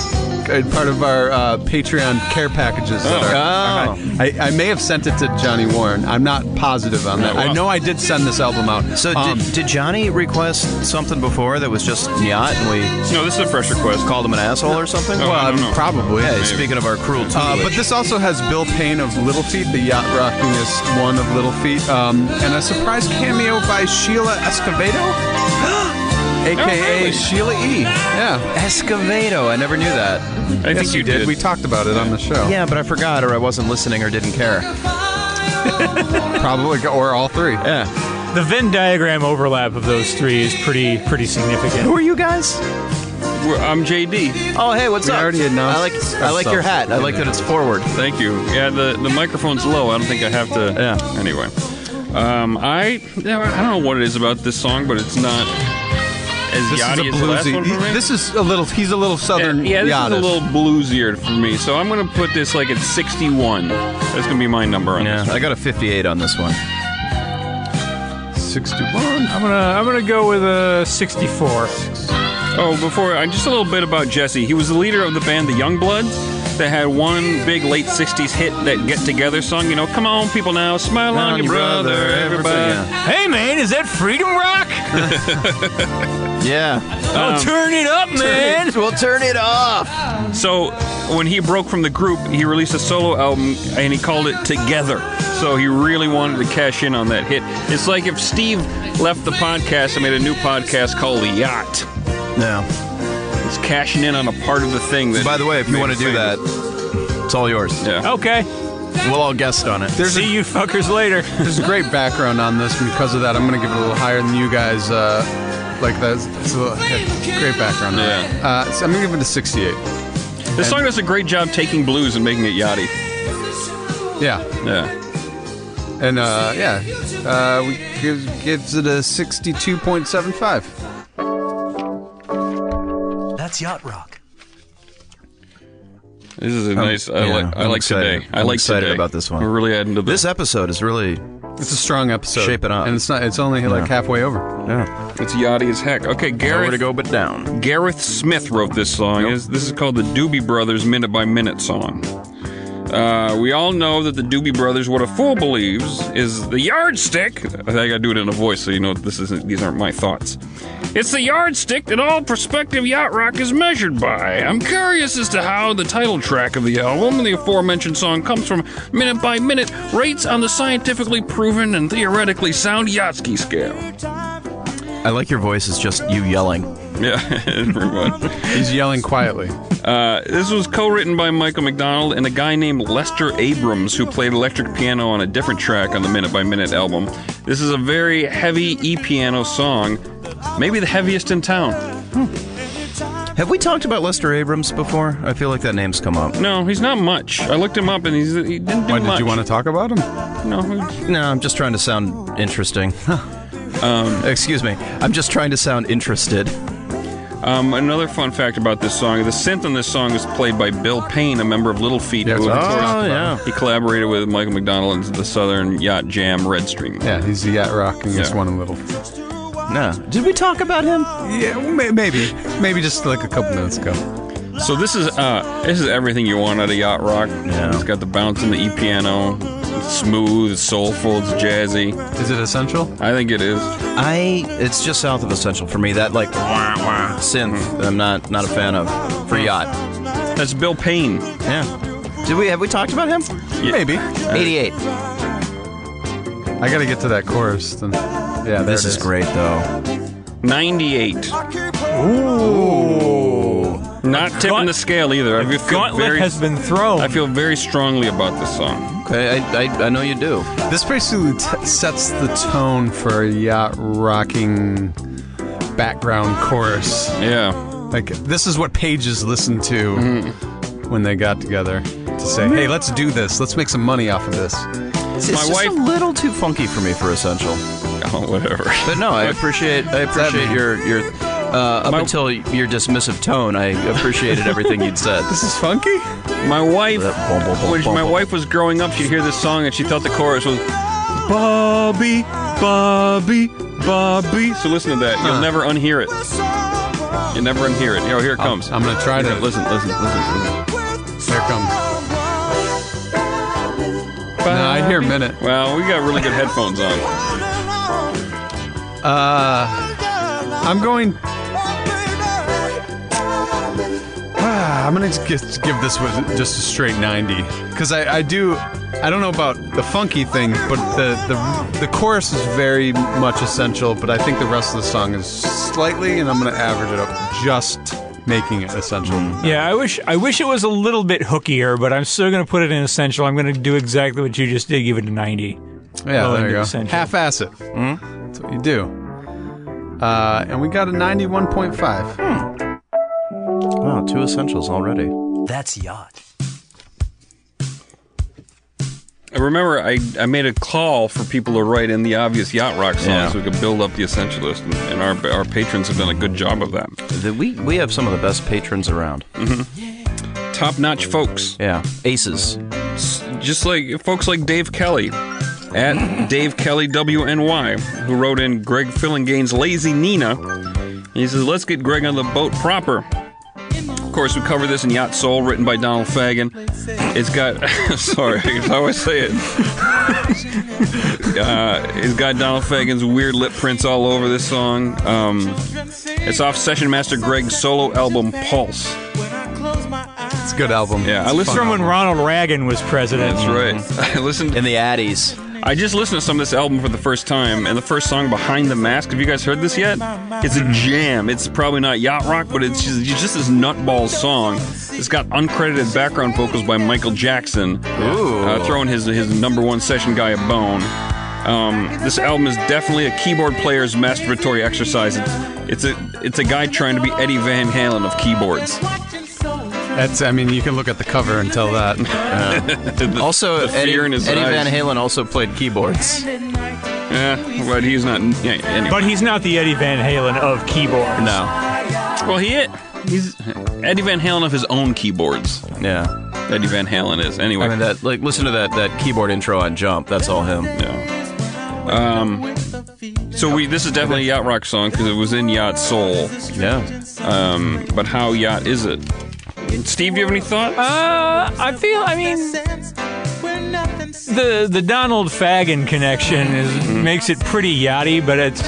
[SPEAKER 4] part of our uh, Patreon care packages.
[SPEAKER 2] Oh.
[SPEAKER 4] are, I, I may have sent it to Johnny Warren. I'm not positive on that.
[SPEAKER 2] Yeah,
[SPEAKER 4] I know I did send this album out.
[SPEAKER 5] So
[SPEAKER 4] Um,
[SPEAKER 5] did, did Johnny request something before that was just yacht and we
[SPEAKER 2] No, this is a fresh request.
[SPEAKER 5] called him an asshole or something?
[SPEAKER 2] Oh,
[SPEAKER 4] well,
[SPEAKER 2] I
[SPEAKER 4] I
[SPEAKER 2] don't know.
[SPEAKER 4] probably.
[SPEAKER 5] yeah, speaking of our cruel
[SPEAKER 4] Uh, but this also has Bill Payne of Little Feat, the yacht rockingest one of Little Feat, um, and a surprise cameo by Sheila Escovedo, aka
[SPEAKER 2] Oh, really?
[SPEAKER 4] Sheila E. Yeah,
[SPEAKER 5] Escovedo, I never knew that.
[SPEAKER 2] I think you did.
[SPEAKER 4] We talked about it on the show.
[SPEAKER 5] Yeah, but I forgot or I wasn't listening or didn't care.
[SPEAKER 4] probably, or all three.
[SPEAKER 5] Yeah.
[SPEAKER 3] The Venn diagram overlap of those three is pretty pretty significant.
[SPEAKER 5] Who are you guys?
[SPEAKER 2] We're- I'm JD.
[SPEAKER 5] Oh, hey, what's
[SPEAKER 4] We
[SPEAKER 5] up?
[SPEAKER 4] already announced
[SPEAKER 5] I like I like your
[SPEAKER 4] ourselves.
[SPEAKER 5] hat. I like that it's forward.
[SPEAKER 2] Thank you. Yeah, the, the microphone's low. I don't think I have to.
[SPEAKER 5] Yeah.
[SPEAKER 2] Anyway, um, I yeah, I don't know what it is about this song, but it's not as
[SPEAKER 4] This is a
[SPEAKER 2] yachty as the last
[SPEAKER 4] bluesy.
[SPEAKER 2] one for me.
[SPEAKER 4] This is a little. He's a little
[SPEAKER 2] yeah,
[SPEAKER 4] southern.
[SPEAKER 2] yeah, this
[SPEAKER 4] yachtish.
[SPEAKER 2] is a little bluesier for me. So I'm gonna put this like at 61. That's gonna be my number on
[SPEAKER 5] Yeah,
[SPEAKER 2] this.
[SPEAKER 5] I got a 58 on this one.
[SPEAKER 4] 61.
[SPEAKER 3] I'm gonna I'm gonna go with a 64.
[SPEAKER 2] Oh, before uh, just a little bit about Jesse. He was the leader of the band The Youngbloods. That had one big late '60s hit, that "Get Together" song. You know, come on, people now, smile on, your brother, everybody.
[SPEAKER 3] Hey man, is that Freedom Rock?
[SPEAKER 5] Yeah.
[SPEAKER 3] oh, turn it up, man.
[SPEAKER 5] We'll turn it off.
[SPEAKER 2] So when he broke from the group, he released a solo album and he called it Together. So he really wanted to cash in on that hit. It's like if Steve left the podcast and made a new podcast called The Yacht.
[SPEAKER 5] No.
[SPEAKER 2] It's cashing in on a part of the thing that.
[SPEAKER 5] By the way, if you
[SPEAKER 2] made
[SPEAKER 5] want to
[SPEAKER 2] him
[SPEAKER 5] do that,
[SPEAKER 2] famous.
[SPEAKER 5] it's all yours.
[SPEAKER 2] yeah.
[SPEAKER 3] Okay.
[SPEAKER 5] We'll all guest on it.
[SPEAKER 3] See you fuckers later.
[SPEAKER 4] There's a great background on this, and because of that, I'm going to give it a little higher than you guys. Uh, like that. It's a great background.
[SPEAKER 2] Yeah.
[SPEAKER 4] Uh, so I'm going to give it a 68.
[SPEAKER 2] This song does a great job taking blues and making it yachty.
[SPEAKER 4] Yeah.
[SPEAKER 2] Yeah.
[SPEAKER 4] And uh, yeah, uh, we gives, gives it a 62.75.
[SPEAKER 6] That's yacht rock.
[SPEAKER 2] This is a nice. I
[SPEAKER 5] yeah,
[SPEAKER 2] like. I
[SPEAKER 5] I'm
[SPEAKER 2] like
[SPEAKER 5] excited.
[SPEAKER 2] today. I
[SPEAKER 5] I'm
[SPEAKER 2] like
[SPEAKER 5] excited
[SPEAKER 2] today.
[SPEAKER 5] about this one.
[SPEAKER 2] We're really adding to
[SPEAKER 5] This
[SPEAKER 2] this.
[SPEAKER 5] episode is really
[SPEAKER 4] It's a strong episode.
[SPEAKER 5] Shape it up.
[SPEAKER 4] and it's not. It's only like halfway over.
[SPEAKER 5] yeah.
[SPEAKER 2] It's yachty as heck. Okay, Gareth.
[SPEAKER 5] Nowhere to go but down.
[SPEAKER 2] Gareth Smith wrote this song. Is This is called the Doobie Brothers Minute by Minute song. Uh, we all know that the Doobie Brothers, what a fool believes, is the yardstick. I think I gotta do it in a voice so you know this isn't. These aren't my thoughts. It's the yardstick that all prospective yacht rock is measured by. I'm curious as to how the title track of the album and the aforementioned song comes from minute by minute rates on the scientifically proven and theoretically sound Yachtski scale.
[SPEAKER 5] I like your voice It's just you yelling.
[SPEAKER 2] Yeah, pretty much.
[SPEAKER 4] He's yelling quietly.
[SPEAKER 2] Uh, this was co-written by Michael McDonald and a guy named Lester Abrams who played electric piano on a different track on the Minute by Minute album. This is a very heavy e-piano song, maybe the heaviest in town.
[SPEAKER 5] Have we talked about Lester Abrams before? I feel like that name's come up.
[SPEAKER 2] No, he's not much. I looked him up and he's, he didn't do
[SPEAKER 4] Why
[SPEAKER 2] much.
[SPEAKER 4] did you want to talk about him?
[SPEAKER 2] No,
[SPEAKER 5] No, I'm just trying to sound interesting. um, excuse me. I'm just trying to sound interested.
[SPEAKER 2] Um, another fun fact about this song: the synth on this song is played by Bill Payne, a member of Little Feat.
[SPEAKER 4] Yeah,
[SPEAKER 2] who,
[SPEAKER 4] that's
[SPEAKER 2] of
[SPEAKER 4] what
[SPEAKER 2] course,
[SPEAKER 4] talking
[SPEAKER 2] he collaborated with Michael McDonald and the Southern Yacht Jam Red Stream.
[SPEAKER 4] Yeah, he's the yacht rocking this
[SPEAKER 2] Yeah.
[SPEAKER 4] one in little.
[SPEAKER 5] No. Did we talk about him?
[SPEAKER 4] Yeah, well, maybe, maybe just like a couple minutes ago.
[SPEAKER 2] So this is uh, this is everything you want out of yacht rock.
[SPEAKER 5] Yeah.
[SPEAKER 2] It's got the bounce in the E piano. It's smooth, it's soulful, it's jazzy.
[SPEAKER 4] Is it essential?
[SPEAKER 2] I think it is.
[SPEAKER 5] I. It's just south of essential for me. That like wah, wah, synth. that I'm not not a fan of for yacht.
[SPEAKER 2] That's Bill Payne.
[SPEAKER 5] Yeah. Did we have we talked about him?
[SPEAKER 4] Maybe.
[SPEAKER 5] Uh, 88.
[SPEAKER 4] I got to get to that chorus. Then. Yeah, there
[SPEAKER 5] This
[SPEAKER 4] it
[SPEAKER 5] is great though.
[SPEAKER 2] 98.
[SPEAKER 5] Ooh.
[SPEAKER 2] Not tipping
[SPEAKER 3] Gaunt-
[SPEAKER 2] the scale either. I feel
[SPEAKER 3] Gauntlet
[SPEAKER 2] very,
[SPEAKER 3] has been thrown.
[SPEAKER 2] I feel very strongly about this song.
[SPEAKER 5] Okay, I, I, I know you do.
[SPEAKER 4] This basically t- sets the tone for a yacht rocking background chorus.
[SPEAKER 2] Yeah.
[SPEAKER 4] Like this is what pages listened to
[SPEAKER 2] Mm-hmm.
[SPEAKER 4] when they got together to say, "Hey, let's do this. Let's make some money off of this."
[SPEAKER 5] It's,
[SPEAKER 2] My
[SPEAKER 5] just
[SPEAKER 2] wife-
[SPEAKER 5] a little too funky for me for essential.
[SPEAKER 2] Oh, whatever.
[SPEAKER 5] But no, I appreciate I appreciate your your uh, up
[SPEAKER 2] My-
[SPEAKER 5] until your dismissive tone. I appreciated everything you'd said.
[SPEAKER 4] This is funky.
[SPEAKER 2] My wife,
[SPEAKER 5] That bum, bum, bum,
[SPEAKER 2] when
[SPEAKER 5] bum,
[SPEAKER 2] my
[SPEAKER 5] bum.
[SPEAKER 2] wife was growing up, she'd hear this song and she thought the chorus was Bobby, Bobby, Bobby. So listen to that. You'll never unhear it. You'll never unhear it. Yo, here it comes.
[SPEAKER 4] I'm gonna try to
[SPEAKER 2] listen, listen, listen, listen.
[SPEAKER 4] Here it comes. No, I hear a minute.
[SPEAKER 2] Well, we got really good headphones on.
[SPEAKER 4] Uh, I'm going. I'm gonna just give, give this with just a straight 90 because I, I do. I don't know about the funky thing, but the, the the chorus is very much essential. But I think the rest of the song is slightly, and I'm gonna average it up, just making it essential. Mm.
[SPEAKER 3] yeah, I wish I wish it was a little bit hookier, but I'm still going to put it in essential. I'm going to do exactly what you just did. Give it a 90.
[SPEAKER 4] Yeah, there you go.
[SPEAKER 3] essential.
[SPEAKER 4] Half-ass it. Mm-hmm. That's what you do. Uh, and we got a 91.5.
[SPEAKER 5] Wow, two essentials already.
[SPEAKER 6] That's yacht.
[SPEAKER 2] I remember I, I made a call for people to write in the obvious yacht rock songs
[SPEAKER 5] Yeah.
[SPEAKER 2] so we could build up the essentialist, and, and our our patrons have done a good job of that.
[SPEAKER 5] The- we we have some of the best patrons around. Mm-hmm.
[SPEAKER 2] Top notch folks.
[SPEAKER 5] Yeah, aces.
[SPEAKER 2] just like folks like Dave Kelly at Dave Kelly WNY, who wrote in Greg Phillinganes' Lazy Nina. He says, Let's get Greg on the boat proper. Of course, we cover this in Yacht Soul, written by Donald Fagen. It's got, sorry, I always say it. uh, it's got Donald Fagen's weird lip prints all over this song. Um, it's off Session Master Greg's solo album Pulse.
[SPEAKER 4] It's a good album.
[SPEAKER 2] Yeah, I listened
[SPEAKER 4] fun
[SPEAKER 3] From when. Ronald Reagan was president.
[SPEAKER 2] That's right. I listened.
[SPEAKER 5] In the Addies.
[SPEAKER 2] I just listened to some of this album for the first time, and the first song, "Behind the Mask." Have you guys heard this yet? It's a jam. It's probably not yacht rock, but it's just, it's just this nutball song. It's got uncredited background vocals by Michael Jackson, uh, throwing his his number one session guy a bone. Um, this album is definitely a keyboard player's masturbatory exercise. It's, it's a it's a guy trying to be Eddie Van Halen of keyboards.
[SPEAKER 4] That's. I mean, you can look at the cover and tell that.
[SPEAKER 5] Also,
[SPEAKER 2] The
[SPEAKER 5] Eddie,
[SPEAKER 2] fear in his
[SPEAKER 5] Eddie
[SPEAKER 2] eyes.
[SPEAKER 5] Van Halen also played keyboards.
[SPEAKER 2] Yeah, but he's not. Yeah, anyway.
[SPEAKER 3] But he's not the Eddie Van Halen of keyboards.
[SPEAKER 5] No.
[SPEAKER 2] well, he he's Eddie Van Halen of his own keyboards.
[SPEAKER 5] Yeah.
[SPEAKER 2] Eddie Van Halen is. Anyway,
[SPEAKER 5] I mean, that like listen to that that keyboard intro on Jump. That's all him.
[SPEAKER 2] yeah. Um, so we this is definitely a yacht rock song because it was in Yacht Soul.
[SPEAKER 5] Yeah.
[SPEAKER 2] Um, but how yacht is it? Steve, do you have any thoughts?
[SPEAKER 3] Uh, I feel. I mean, the the Donald Fagen connection is mm-hmm. makes it pretty yachty, but it's.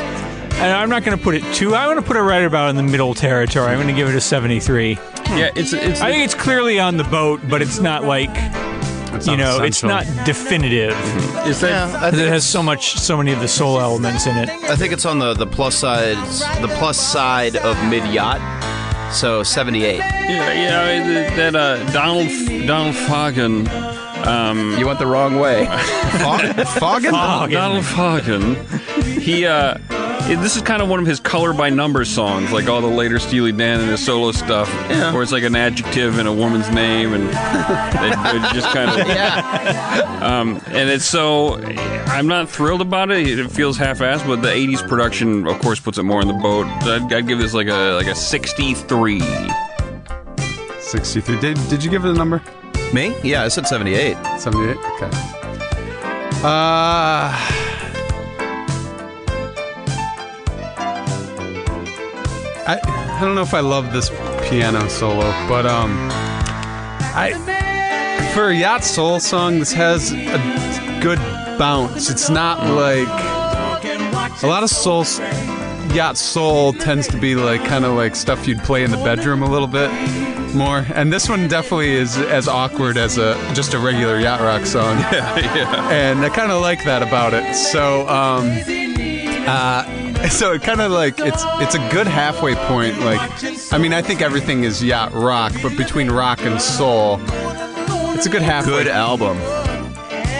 [SPEAKER 3] And I'm not going to put it too. I want to put it right about in the middle territory. I'm going to give it a 73. Hmm.
[SPEAKER 2] yeah, it's it's.
[SPEAKER 3] I think it's clearly on the boat, but it's not like you know, it's not definitive. Mm-hmm.
[SPEAKER 2] is that
[SPEAKER 5] Yeah, I
[SPEAKER 3] 'Cause
[SPEAKER 5] think
[SPEAKER 3] It has so much, so many of the soul elements in it.
[SPEAKER 5] I think it's on the the plus side the plus side of mid yacht. So 78.
[SPEAKER 2] yeah yeah th- that uh, Donald Donald Fagen. Um,
[SPEAKER 5] You went the wrong way.
[SPEAKER 4] Fog- Foggin?
[SPEAKER 2] Donald Fagen. He uh, it- this is kind of one of his color by numbers songs, like all the later Steely Dan and his solo stuff, where it's like an adjective and a woman's name, and it, it just kind of Um, and it's so I'm not thrilled about it. It feels half-assed, but the '80s production, of course, puts it more in the boat. I'd, I'd give this like a like a 63.
[SPEAKER 4] 63. Did, did you give it a number?
[SPEAKER 5] Me? Yeah, I said 78.
[SPEAKER 4] 78? Okay. Uh. I, I don't know if I love this piano solo, but um, I for a yacht soul song, this has a good bounce. It's not like a lot of soul yacht soul tends to be like kind of like stuff you'd play in the bedroom a little bit more, and this one definitely is as awkward as a just a regular yacht rock song.
[SPEAKER 2] yeah, yeah.
[SPEAKER 4] and I kind of like that about it. So, um, uh, so it kind of like it's it's a good halfway point. Like, I mean, I think everything is yacht rock, but between rock and soul, it's a good halfway.
[SPEAKER 5] Good album.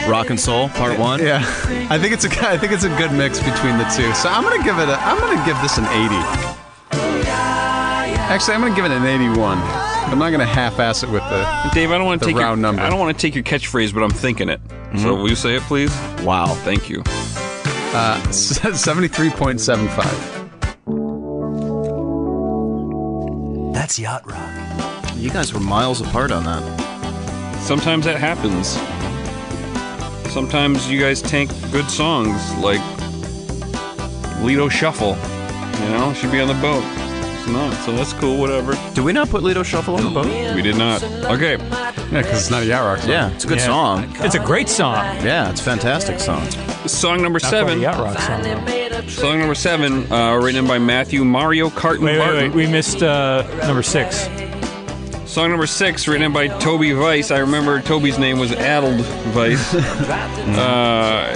[SPEAKER 5] Rock and Soul, part one.
[SPEAKER 4] Yeah, I think it's a I think it's a good mix between the two. So I'm gonna give it a I'm gonna give this an 80. Actually, I'm gonna give it an 81. I'm not gonna half-ass it with the.
[SPEAKER 2] Dave, I don't want to take
[SPEAKER 4] round
[SPEAKER 2] your,
[SPEAKER 4] number.
[SPEAKER 2] I don't want to take your catchphrase, but I'm thinking it. So mm-hmm. will you say it, please?
[SPEAKER 5] Wow.
[SPEAKER 2] Thank you.
[SPEAKER 4] Uh, 73.75.
[SPEAKER 6] That's yacht rock.
[SPEAKER 5] You guys were miles apart on that.
[SPEAKER 2] Sometimes that happens. Sometimes you guys tank good songs like Lido Shuffle. You know, should be on the boat. It's not, so that's cool. Whatever.
[SPEAKER 5] Did we not put Lido Shuffle on the boat?
[SPEAKER 2] We did not. Okay.
[SPEAKER 4] Yeah, because it's not a yacht rock song.
[SPEAKER 5] Yeah, it's a good
[SPEAKER 3] Yeah.
[SPEAKER 5] song.
[SPEAKER 3] It's a great song.
[SPEAKER 5] Yeah, it's a fantastic song.
[SPEAKER 2] Song number
[SPEAKER 3] Not quite a
[SPEAKER 2] seven.
[SPEAKER 3] yacht rock song. though.
[SPEAKER 2] Song number seven, uh, written by Matthew Mario Carton
[SPEAKER 3] Wait, wait,
[SPEAKER 2] Barton.
[SPEAKER 3] wait. We missed uh, number six.
[SPEAKER 2] Song number six, written by Toby Weiss. I remember Toby's name was Addled Weiss. uh,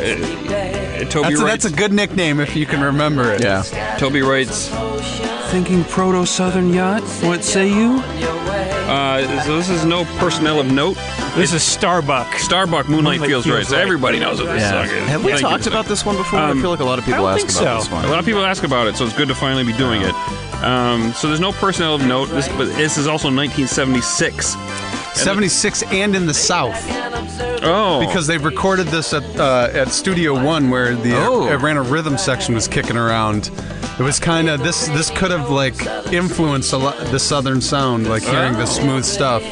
[SPEAKER 2] Toby
[SPEAKER 4] That's a,
[SPEAKER 2] writes.
[SPEAKER 4] that's a good nickname if you can remember it.
[SPEAKER 5] Yeah.
[SPEAKER 2] Toby writes, Thinking proto southern yacht? What say you? Uh, so this is no personnel of note.
[SPEAKER 3] This is Starbuck.
[SPEAKER 2] Starbuck Moonlight,
[SPEAKER 3] Moonlight
[SPEAKER 2] Feels,
[SPEAKER 3] Feels
[SPEAKER 2] Right. So
[SPEAKER 3] Right.
[SPEAKER 2] everybody knows what this
[SPEAKER 5] Yeah.
[SPEAKER 2] song is.
[SPEAKER 5] Have we
[SPEAKER 2] Thank you.
[SPEAKER 5] talked about this one before?
[SPEAKER 2] Um,
[SPEAKER 5] I feel like a lot of people ask
[SPEAKER 3] think
[SPEAKER 5] about
[SPEAKER 3] so.
[SPEAKER 5] this one.
[SPEAKER 2] A lot of people ask about it, so it's good to finally be doing it. Um, so there's no personnel of note, this, but this is also 1976.
[SPEAKER 4] 76 and in the South
[SPEAKER 2] Oh,
[SPEAKER 4] because they've recorded this at uh, at Studio One where the
[SPEAKER 2] Oh.
[SPEAKER 4] Atlanta rhythm section was kicking around. It was kind of this. This could have like influenced a lot the southern sound, like hearing the smooth stuff.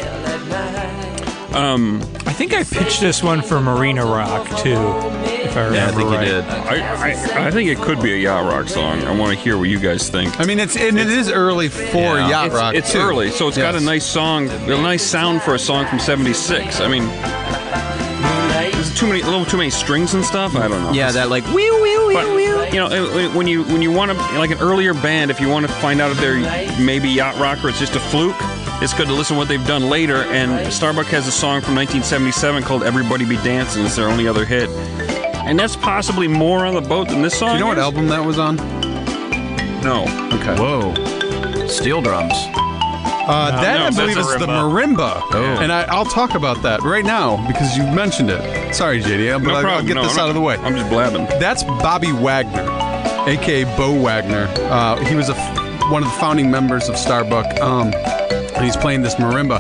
[SPEAKER 3] Um, I think I pitched this one for Marina Rock too, if I remember
[SPEAKER 5] Yeah, I think
[SPEAKER 3] right.
[SPEAKER 5] you did.
[SPEAKER 2] I, I, I think it could be a yacht rock song. I want to hear what you guys think.
[SPEAKER 4] I mean, it's and it is early for
[SPEAKER 5] Yeah.
[SPEAKER 4] yacht
[SPEAKER 2] it's,
[SPEAKER 4] rock.
[SPEAKER 2] it's
[SPEAKER 4] too.
[SPEAKER 2] early, so it's got a nice song, a nice sound for a song from '76. I mean, there's too many, a little too many strings and stuff. I don't know.
[SPEAKER 5] Yeah, that like wee wee wee
[SPEAKER 2] But you know, when you when you want to like an earlier band, if you want to find out if they're maybe yacht rock or it's just a fluke, it's good to listen to what they've done later. And Starbuck has a song from 1977 called "Everybody Be Dancing." It's their only other hit, and that's possibly more on the boat than this song.
[SPEAKER 4] Do you know what
[SPEAKER 2] is.
[SPEAKER 4] album that was on?
[SPEAKER 2] No.
[SPEAKER 4] Okay.
[SPEAKER 5] Whoa. Steel drums.
[SPEAKER 4] Uh, that
[SPEAKER 2] no,
[SPEAKER 4] I believe is the
[SPEAKER 2] marimba.
[SPEAKER 4] marimba,
[SPEAKER 5] Oh.
[SPEAKER 4] and I, I'll talk about that right now because you mentioned it. Sorry, JD, but
[SPEAKER 2] No
[SPEAKER 4] I'll,
[SPEAKER 2] problem.
[SPEAKER 4] I'll get
[SPEAKER 2] No,
[SPEAKER 4] this
[SPEAKER 2] I'm
[SPEAKER 4] out
[SPEAKER 2] not-
[SPEAKER 4] of the way.
[SPEAKER 2] I'm just blabbing.
[SPEAKER 4] That's Bobby Wagner, aka Bo Wagner. Uh, he was a f- one of the founding members of Starbuck, um, and he's playing this marimba.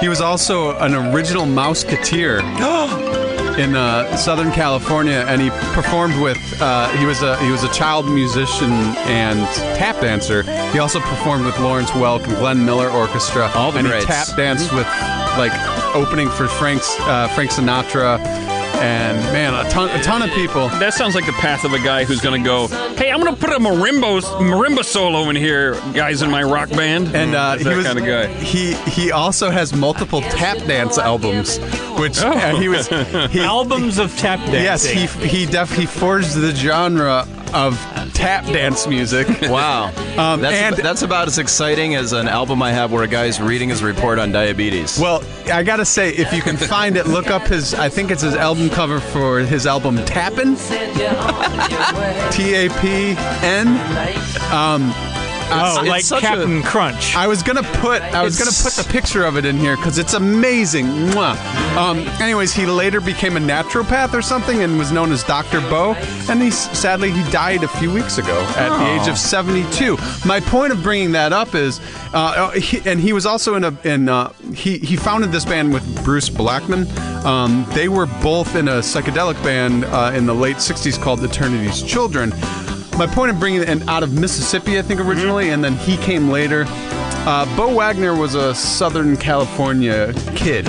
[SPEAKER 4] He was also an original Mouseketeer in uh, Southern California, and he performed with. Uh, he was a he was a child musician and tap dancer. He also performed with Lawrence Welk and Glenn Miller Orchestra.
[SPEAKER 5] All the
[SPEAKER 4] and
[SPEAKER 5] greats.
[SPEAKER 4] he tap danced with like opening for Frank's uh, Frank Sinatra, and man, a ton a ton of people.
[SPEAKER 2] That sounds like the path of a guy who's going to go, hey, I'm going to put a marimba, marimba solo in here, guys in my rock band.
[SPEAKER 4] And uh,
[SPEAKER 2] He's
[SPEAKER 4] he
[SPEAKER 2] that
[SPEAKER 4] was
[SPEAKER 2] kind of guy.
[SPEAKER 4] He he also has multiple tap dance albums, which
[SPEAKER 2] Oh.
[SPEAKER 4] uh, he was he,
[SPEAKER 3] Albums of tap dance.
[SPEAKER 4] Yes, he he def he forged the genre of tap dance music.
[SPEAKER 5] Wow.
[SPEAKER 4] Um,
[SPEAKER 5] that's,
[SPEAKER 4] and-
[SPEAKER 5] that's about as exciting as an album I have where a guy's reading his report on diabetes.
[SPEAKER 4] Well, I gotta say, if you can find it, look up his. I think it's his album cover for his album Tappin'. T A P N. Um,
[SPEAKER 3] oh,
[SPEAKER 5] it's
[SPEAKER 3] like
[SPEAKER 5] such a-
[SPEAKER 3] Captain Crunch.
[SPEAKER 4] I was gonna put I was
[SPEAKER 5] It's-
[SPEAKER 4] gonna put the picture of it in here because it's amazing. Mwah. Um, anyways, he later became a naturopath or something and was known as Dr. Bo. And he sadly he died a few weeks ago at the age of 72. My point of bringing that up is, uh, he, and he was also in a in uh, he he founded this band with Bruce Blackman. Um, they were both in a psychedelic band uh, in the late 60s called Eternity's Children. My point of bringing it out of Mississippi, I think originally, and then he came later. Uh, Bo Wagner was a Southern California kid,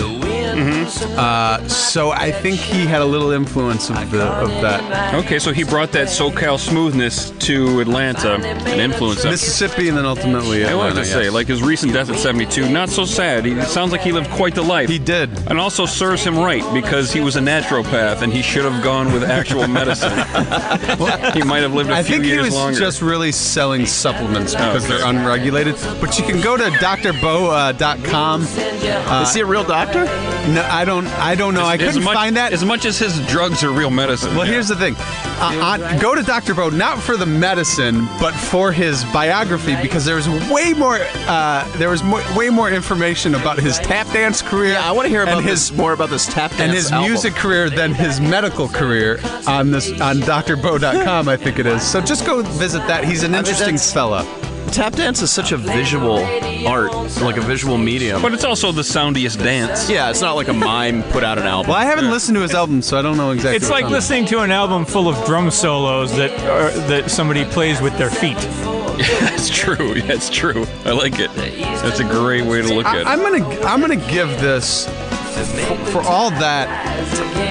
[SPEAKER 4] uh, so I think he had a little influence of the of that
[SPEAKER 2] Okay, so he brought that SoCal smoothness to Atlanta and influenced.
[SPEAKER 4] Mississippi, and then ultimately
[SPEAKER 2] I wanted
[SPEAKER 4] Atlanta,
[SPEAKER 2] to say,
[SPEAKER 4] yes.
[SPEAKER 2] like his recent death at 72, not so sad. He it sounds like he lived quite the life.
[SPEAKER 4] he did.
[SPEAKER 2] And also serves him right because he was a naturopath and he should have gone with actual medicine. he might have lived a
[SPEAKER 4] I
[SPEAKER 2] few years longer.
[SPEAKER 4] I think he
[SPEAKER 2] years
[SPEAKER 4] was
[SPEAKER 2] longer.
[SPEAKER 4] just really selling supplements because
[SPEAKER 2] Okay.
[SPEAKER 4] they're unregulated. But you can go to drbo.com. Uh,
[SPEAKER 5] Is he a real doctor?
[SPEAKER 4] no, I don't. I don't know. I couldn't
[SPEAKER 2] much,
[SPEAKER 4] find that.
[SPEAKER 2] As much as his drugs are real medicine.
[SPEAKER 4] Well, here's the thing. Uh, on, go to Dr. Bo not for the medicine, but for his biography because there's way more. Uh, there was more, way more information about his tap dance career.
[SPEAKER 5] Yeah, I want to hear about
[SPEAKER 4] and
[SPEAKER 5] this
[SPEAKER 4] his
[SPEAKER 5] more about this tap dance
[SPEAKER 4] and his
[SPEAKER 5] album.
[SPEAKER 4] music career than his medical career on this on drbo.com. I think it is. So just go visit that. He's an
[SPEAKER 5] mean,
[SPEAKER 4] interesting
[SPEAKER 5] that's-
[SPEAKER 4] fella.
[SPEAKER 5] Tap dance is such a visual art, like a visual medium.
[SPEAKER 2] But it's also the soundiest dance.
[SPEAKER 5] yeah, it's not like a mime put out an album.
[SPEAKER 4] Well, I haven't listened to his album, so I don't know exactly.
[SPEAKER 3] It's like
[SPEAKER 4] on
[SPEAKER 3] listening to an album full of drum solos that are, that somebody plays with their feet.
[SPEAKER 2] That's true. That's true. I like it. That's a great way to look at it.
[SPEAKER 4] I, I'm gonna I'm gonna give this for, for all that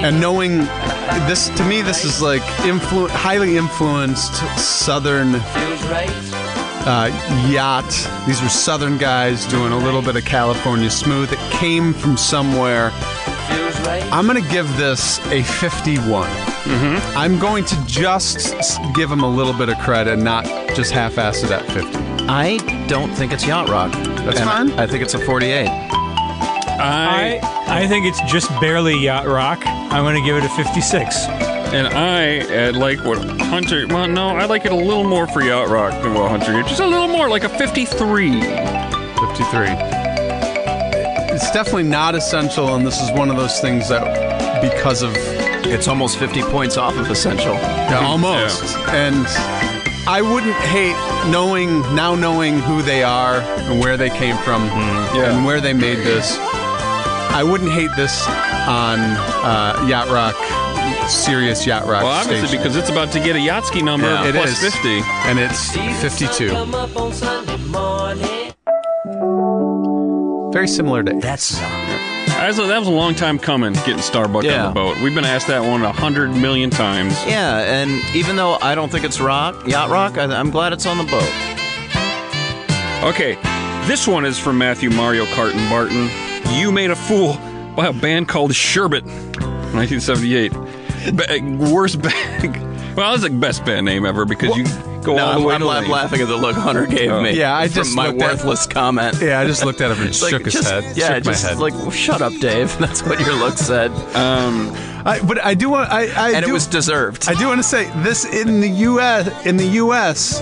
[SPEAKER 4] and knowing this to me this is like influ- highly influenced southern uh, yacht. These were southern guys doing a little bit of California smooth. It came from somewhere. I'm gonna give this a 51.
[SPEAKER 2] Mm-hmm.
[SPEAKER 4] I'm going to just give him a little bit of credit, not just half-ass it at 50.
[SPEAKER 5] I don't think it's yacht rock.
[SPEAKER 4] That's
[SPEAKER 5] And
[SPEAKER 4] fine.
[SPEAKER 5] I think it's a 48.
[SPEAKER 2] I
[SPEAKER 3] I I think it's just barely yacht rock. I'm going to give it a 56.
[SPEAKER 2] And I uh, like what Hunter. Well, no, I like it a little more for yacht rock than what Hunter. did. Just a little more, like a 53.
[SPEAKER 4] 53. It's definitely not essential, and this is one of those things that, because of
[SPEAKER 5] It's almost 50 points off of Essential.
[SPEAKER 4] yeah, almost, and I wouldn't hate knowing now knowing who they are and where they came from
[SPEAKER 2] Yeah.
[SPEAKER 4] and where they made this. I wouldn't hate this on uh, yacht rock, serious yacht rock.
[SPEAKER 2] Well, obviously
[SPEAKER 4] station.
[SPEAKER 2] because it's about to get a Yachtski number
[SPEAKER 5] Yeah.
[SPEAKER 4] It
[SPEAKER 2] plus
[SPEAKER 4] is.
[SPEAKER 2] 50.
[SPEAKER 4] and it's 52. Very similar to
[SPEAKER 6] That's rock.
[SPEAKER 2] That was, a, that was a long time coming, getting Starbuck
[SPEAKER 5] Yeah.
[SPEAKER 2] on the boat. We've been asked that one a hundred million times.
[SPEAKER 5] Yeah, and even though I don't think it's rock, yacht rock, I, I'm glad it's on the boat.
[SPEAKER 2] Okay, this one is from Matthew Mario Kart and Barton. You made a fool by a band called Sherbet, 1978. Ba- worst band. Well, it's the best band name ever because you go
[SPEAKER 5] No,
[SPEAKER 2] all the
[SPEAKER 5] I'm,
[SPEAKER 2] way
[SPEAKER 5] I'm
[SPEAKER 2] to
[SPEAKER 5] la-
[SPEAKER 2] Lane.
[SPEAKER 5] laughing at the look Hunter gave me.
[SPEAKER 4] Yeah, I
[SPEAKER 5] from
[SPEAKER 4] just
[SPEAKER 5] my
[SPEAKER 4] looked at-
[SPEAKER 5] worthless comment.
[SPEAKER 4] Yeah, I just looked at him and
[SPEAKER 5] It's like,
[SPEAKER 4] shook his
[SPEAKER 5] just,
[SPEAKER 4] head.
[SPEAKER 5] Yeah,
[SPEAKER 4] shook
[SPEAKER 5] just
[SPEAKER 4] my head.
[SPEAKER 5] like, well, shut up, Dave. That's what your look said,
[SPEAKER 2] Um,
[SPEAKER 4] I, but I do want. I, I
[SPEAKER 5] and
[SPEAKER 4] do,
[SPEAKER 5] it was deserved.
[SPEAKER 4] I do want to say this in the U.S. In the U.S.,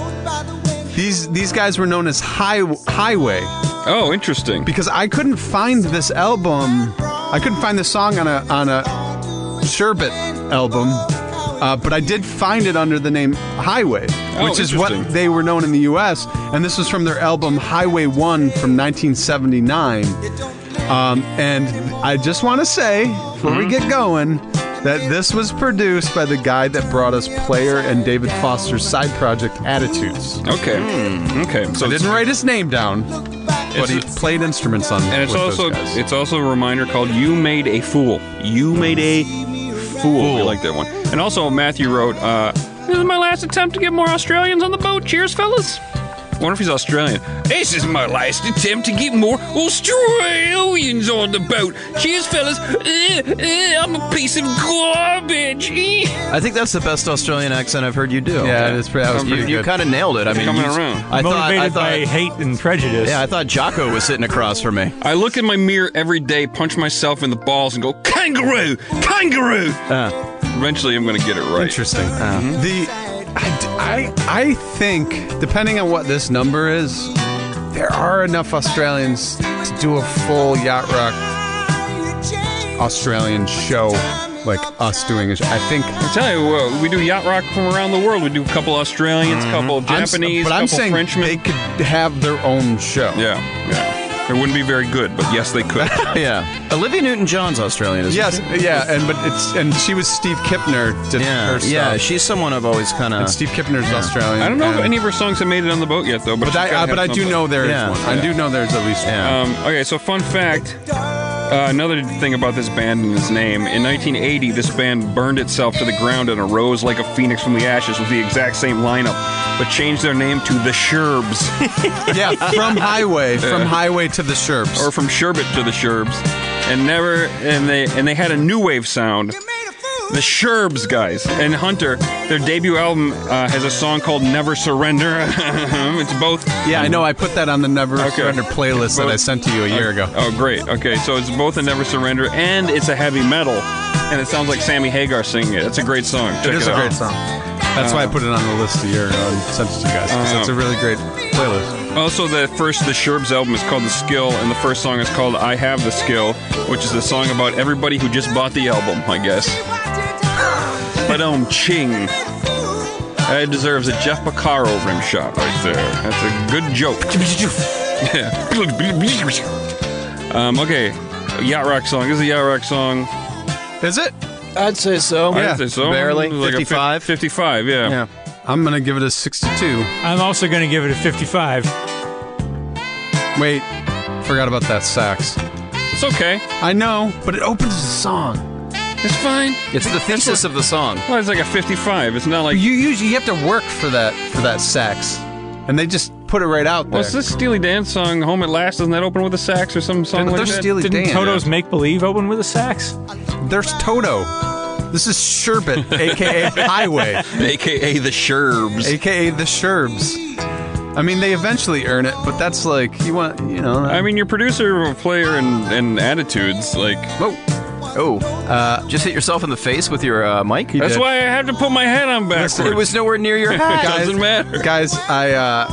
[SPEAKER 4] these these guys were known as high, Highway
[SPEAKER 2] oh, interesting.
[SPEAKER 4] because I couldn't find this album. I couldn't find this song on a on a Sherbet album, uh, but I did find it under the name Highway, which is what they were known in the U.S. And this was from their album Highway One from 1979. Um, and I just want to say before we get going that this was produced by the guy that brought us Player and David Foster's side project Attitudes.
[SPEAKER 2] Okay, okay. So
[SPEAKER 4] I didn't write his name down. but he played instruments on.
[SPEAKER 2] And it's
[SPEAKER 4] with
[SPEAKER 2] also
[SPEAKER 4] those guys.
[SPEAKER 2] it's also a reminder called "You Made a Fool." You made a fool. We like that one. And also Matthew wrote, uh, "This is my last attempt to get more Australians on the boat. Cheers, fellas." Wonder if he's Australian. This is my last attempt to get more Australians on the boat. Cheers, fellas. Uh, uh, I'm a piece of garbage.
[SPEAKER 5] I think that's the best Australian accent I've heard you do.
[SPEAKER 4] yeah, it's pretty, that was
[SPEAKER 5] You,
[SPEAKER 4] pretty
[SPEAKER 5] you
[SPEAKER 4] good.
[SPEAKER 5] kind of nailed it. I mean,
[SPEAKER 2] coming
[SPEAKER 5] you-
[SPEAKER 2] around.
[SPEAKER 5] I thought, I
[SPEAKER 3] Motivated
[SPEAKER 5] thought,
[SPEAKER 3] by hate and prejudice.
[SPEAKER 5] yeah, I thought Jocko was sitting across from me.
[SPEAKER 2] I look in my mirror every day, punch myself in the balls, and go, kangaroo, kangaroo.
[SPEAKER 5] Uh,
[SPEAKER 2] Eventually, I'm going to get it right.
[SPEAKER 4] Interesting. The I, I I think depending on what this number is, there are enough Australians to do a full yacht rock Australian show like us doing. A I think.
[SPEAKER 2] I tell you, uh, we do yacht rock from around the world. We do a couple Australians, couple
[SPEAKER 4] I'm s-
[SPEAKER 2] Japanese,
[SPEAKER 4] but
[SPEAKER 2] couple
[SPEAKER 4] I'm saying
[SPEAKER 2] Frenchmen.
[SPEAKER 4] they could have their own show.
[SPEAKER 2] yeah, yeah. It wouldn't be very good, but yes, they could.
[SPEAKER 5] yeah, Olivia Newton-John's Australian, isn't
[SPEAKER 4] Yes,
[SPEAKER 5] she?
[SPEAKER 4] yeah, and but it's and she was Steve Kipner. Did
[SPEAKER 5] Yeah,
[SPEAKER 4] her stuff.
[SPEAKER 5] yeah. She's someone I've always kind
[SPEAKER 4] and
[SPEAKER 5] of.
[SPEAKER 4] Steve Kipner's Australian.
[SPEAKER 2] I don't know if
[SPEAKER 4] and-
[SPEAKER 2] any of her songs have made it on the boat yet, though. But,
[SPEAKER 4] But
[SPEAKER 2] she's
[SPEAKER 4] I,
[SPEAKER 2] gotta
[SPEAKER 4] uh, but I do
[SPEAKER 2] something.
[SPEAKER 4] know there is
[SPEAKER 5] Yeah.
[SPEAKER 4] one. I do know there's at least one.
[SPEAKER 5] Yeah.
[SPEAKER 2] Um, okay, so fun fact. Uh, another thing about this band and its name. In 1980, this band burned itself to the ground and arose like a phoenix from the ashes with the exact same lineup, but changed their name to the Sherbs,
[SPEAKER 4] Yeah, from Highway, from Highway to the Sherbs.
[SPEAKER 2] or from Sherbet to the Sherbs, and never and they and they had a new wave sound. The Sherbs guys and Hunter, their debut album uh, has a song called "Never Surrender." it's both
[SPEAKER 4] yeah, I know. I put that on the Never
[SPEAKER 2] Okay.
[SPEAKER 4] Surrender playlist that I sent to you a year ago.
[SPEAKER 2] Oh, great. Okay, so it's both a Never Surrender and it's a heavy metal, and it sounds like Sammy Hagar singing it. It's a great song. Check
[SPEAKER 4] it is a
[SPEAKER 2] out.
[SPEAKER 4] great song. That's why I put it on the list a year ago and sent it to you guys.
[SPEAKER 2] Uh,
[SPEAKER 4] it's a really great playlist.
[SPEAKER 2] Also, the first the Sherbs album is called The Skill, and the first song is called I Have the Skill, which is the song about everybody who just bought the album, I guess. But um, ching. That deserves a Jeff Porcaro rim shot right there. That's a good joke. Yeah. um, okay, yacht rock song. This is a yacht rock song.
[SPEAKER 4] Is it?
[SPEAKER 5] I'd say so.
[SPEAKER 2] I'd say so.
[SPEAKER 5] barely.
[SPEAKER 2] Like
[SPEAKER 5] 55?
[SPEAKER 2] 55, yeah.
[SPEAKER 5] Yeah.
[SPEAKER 4] I'm gonna give it a 62.
[SPEAKER 3] I'm also going to give it a 55.
[SPEAKER 4] Wait, forgot about that sax.
[SPEAKER 2] It's okay.
[SPEAKER 4] I know, but it opens the song.
[SPEAKER 2] It's fine.
[SPEAKER 5] It's the thesis of the song.
[SPEAKER 2] Well, it's like a 55. It's not like.
[SPEAKER 4] You usually you have to work for that for that sax, and they just put it right out there.
[SPEAKER 2] What's this Steely Dan song, Home at Last? Doesn't that open with a sax or some song
[SPEAKER 4] They're
[SPEAKER 2] like that?
[SPEAKER 4] Steely
[SPEAKER 3] Didn't
[SPEAKER 4] Dan.
[SPEAKER 3] Toto's Make Believe open with a sax?
[SPEAKER 4] There's Toto. This is Sherbet, aka Highway,
[SPEAKER 2] AKA the Sherbs.
[SPEAKER 4] aka the Sherbs. I mean, they eventually earn it, but that's like you want, you know.
[SPEAKER 2] I mean, your producer, of a player, and, and attitudes, like.
[SPEAKER 4] whoa.
[SPEAKER 5] Oh, uh, just hit yourself in the face with your uh, mic.
[SPEAKER 2] That's
[SPEAKER 4] did.
[SPEAKER 2] why I have to put my head on backwards.
[SPEAKER 5] It was nowhere near your
[SPEAKER 2] It
[SPEAKER 5] hat.
[SPEAKER 2] doesn't matter.
[SPEAKER 4] Guys, I uh,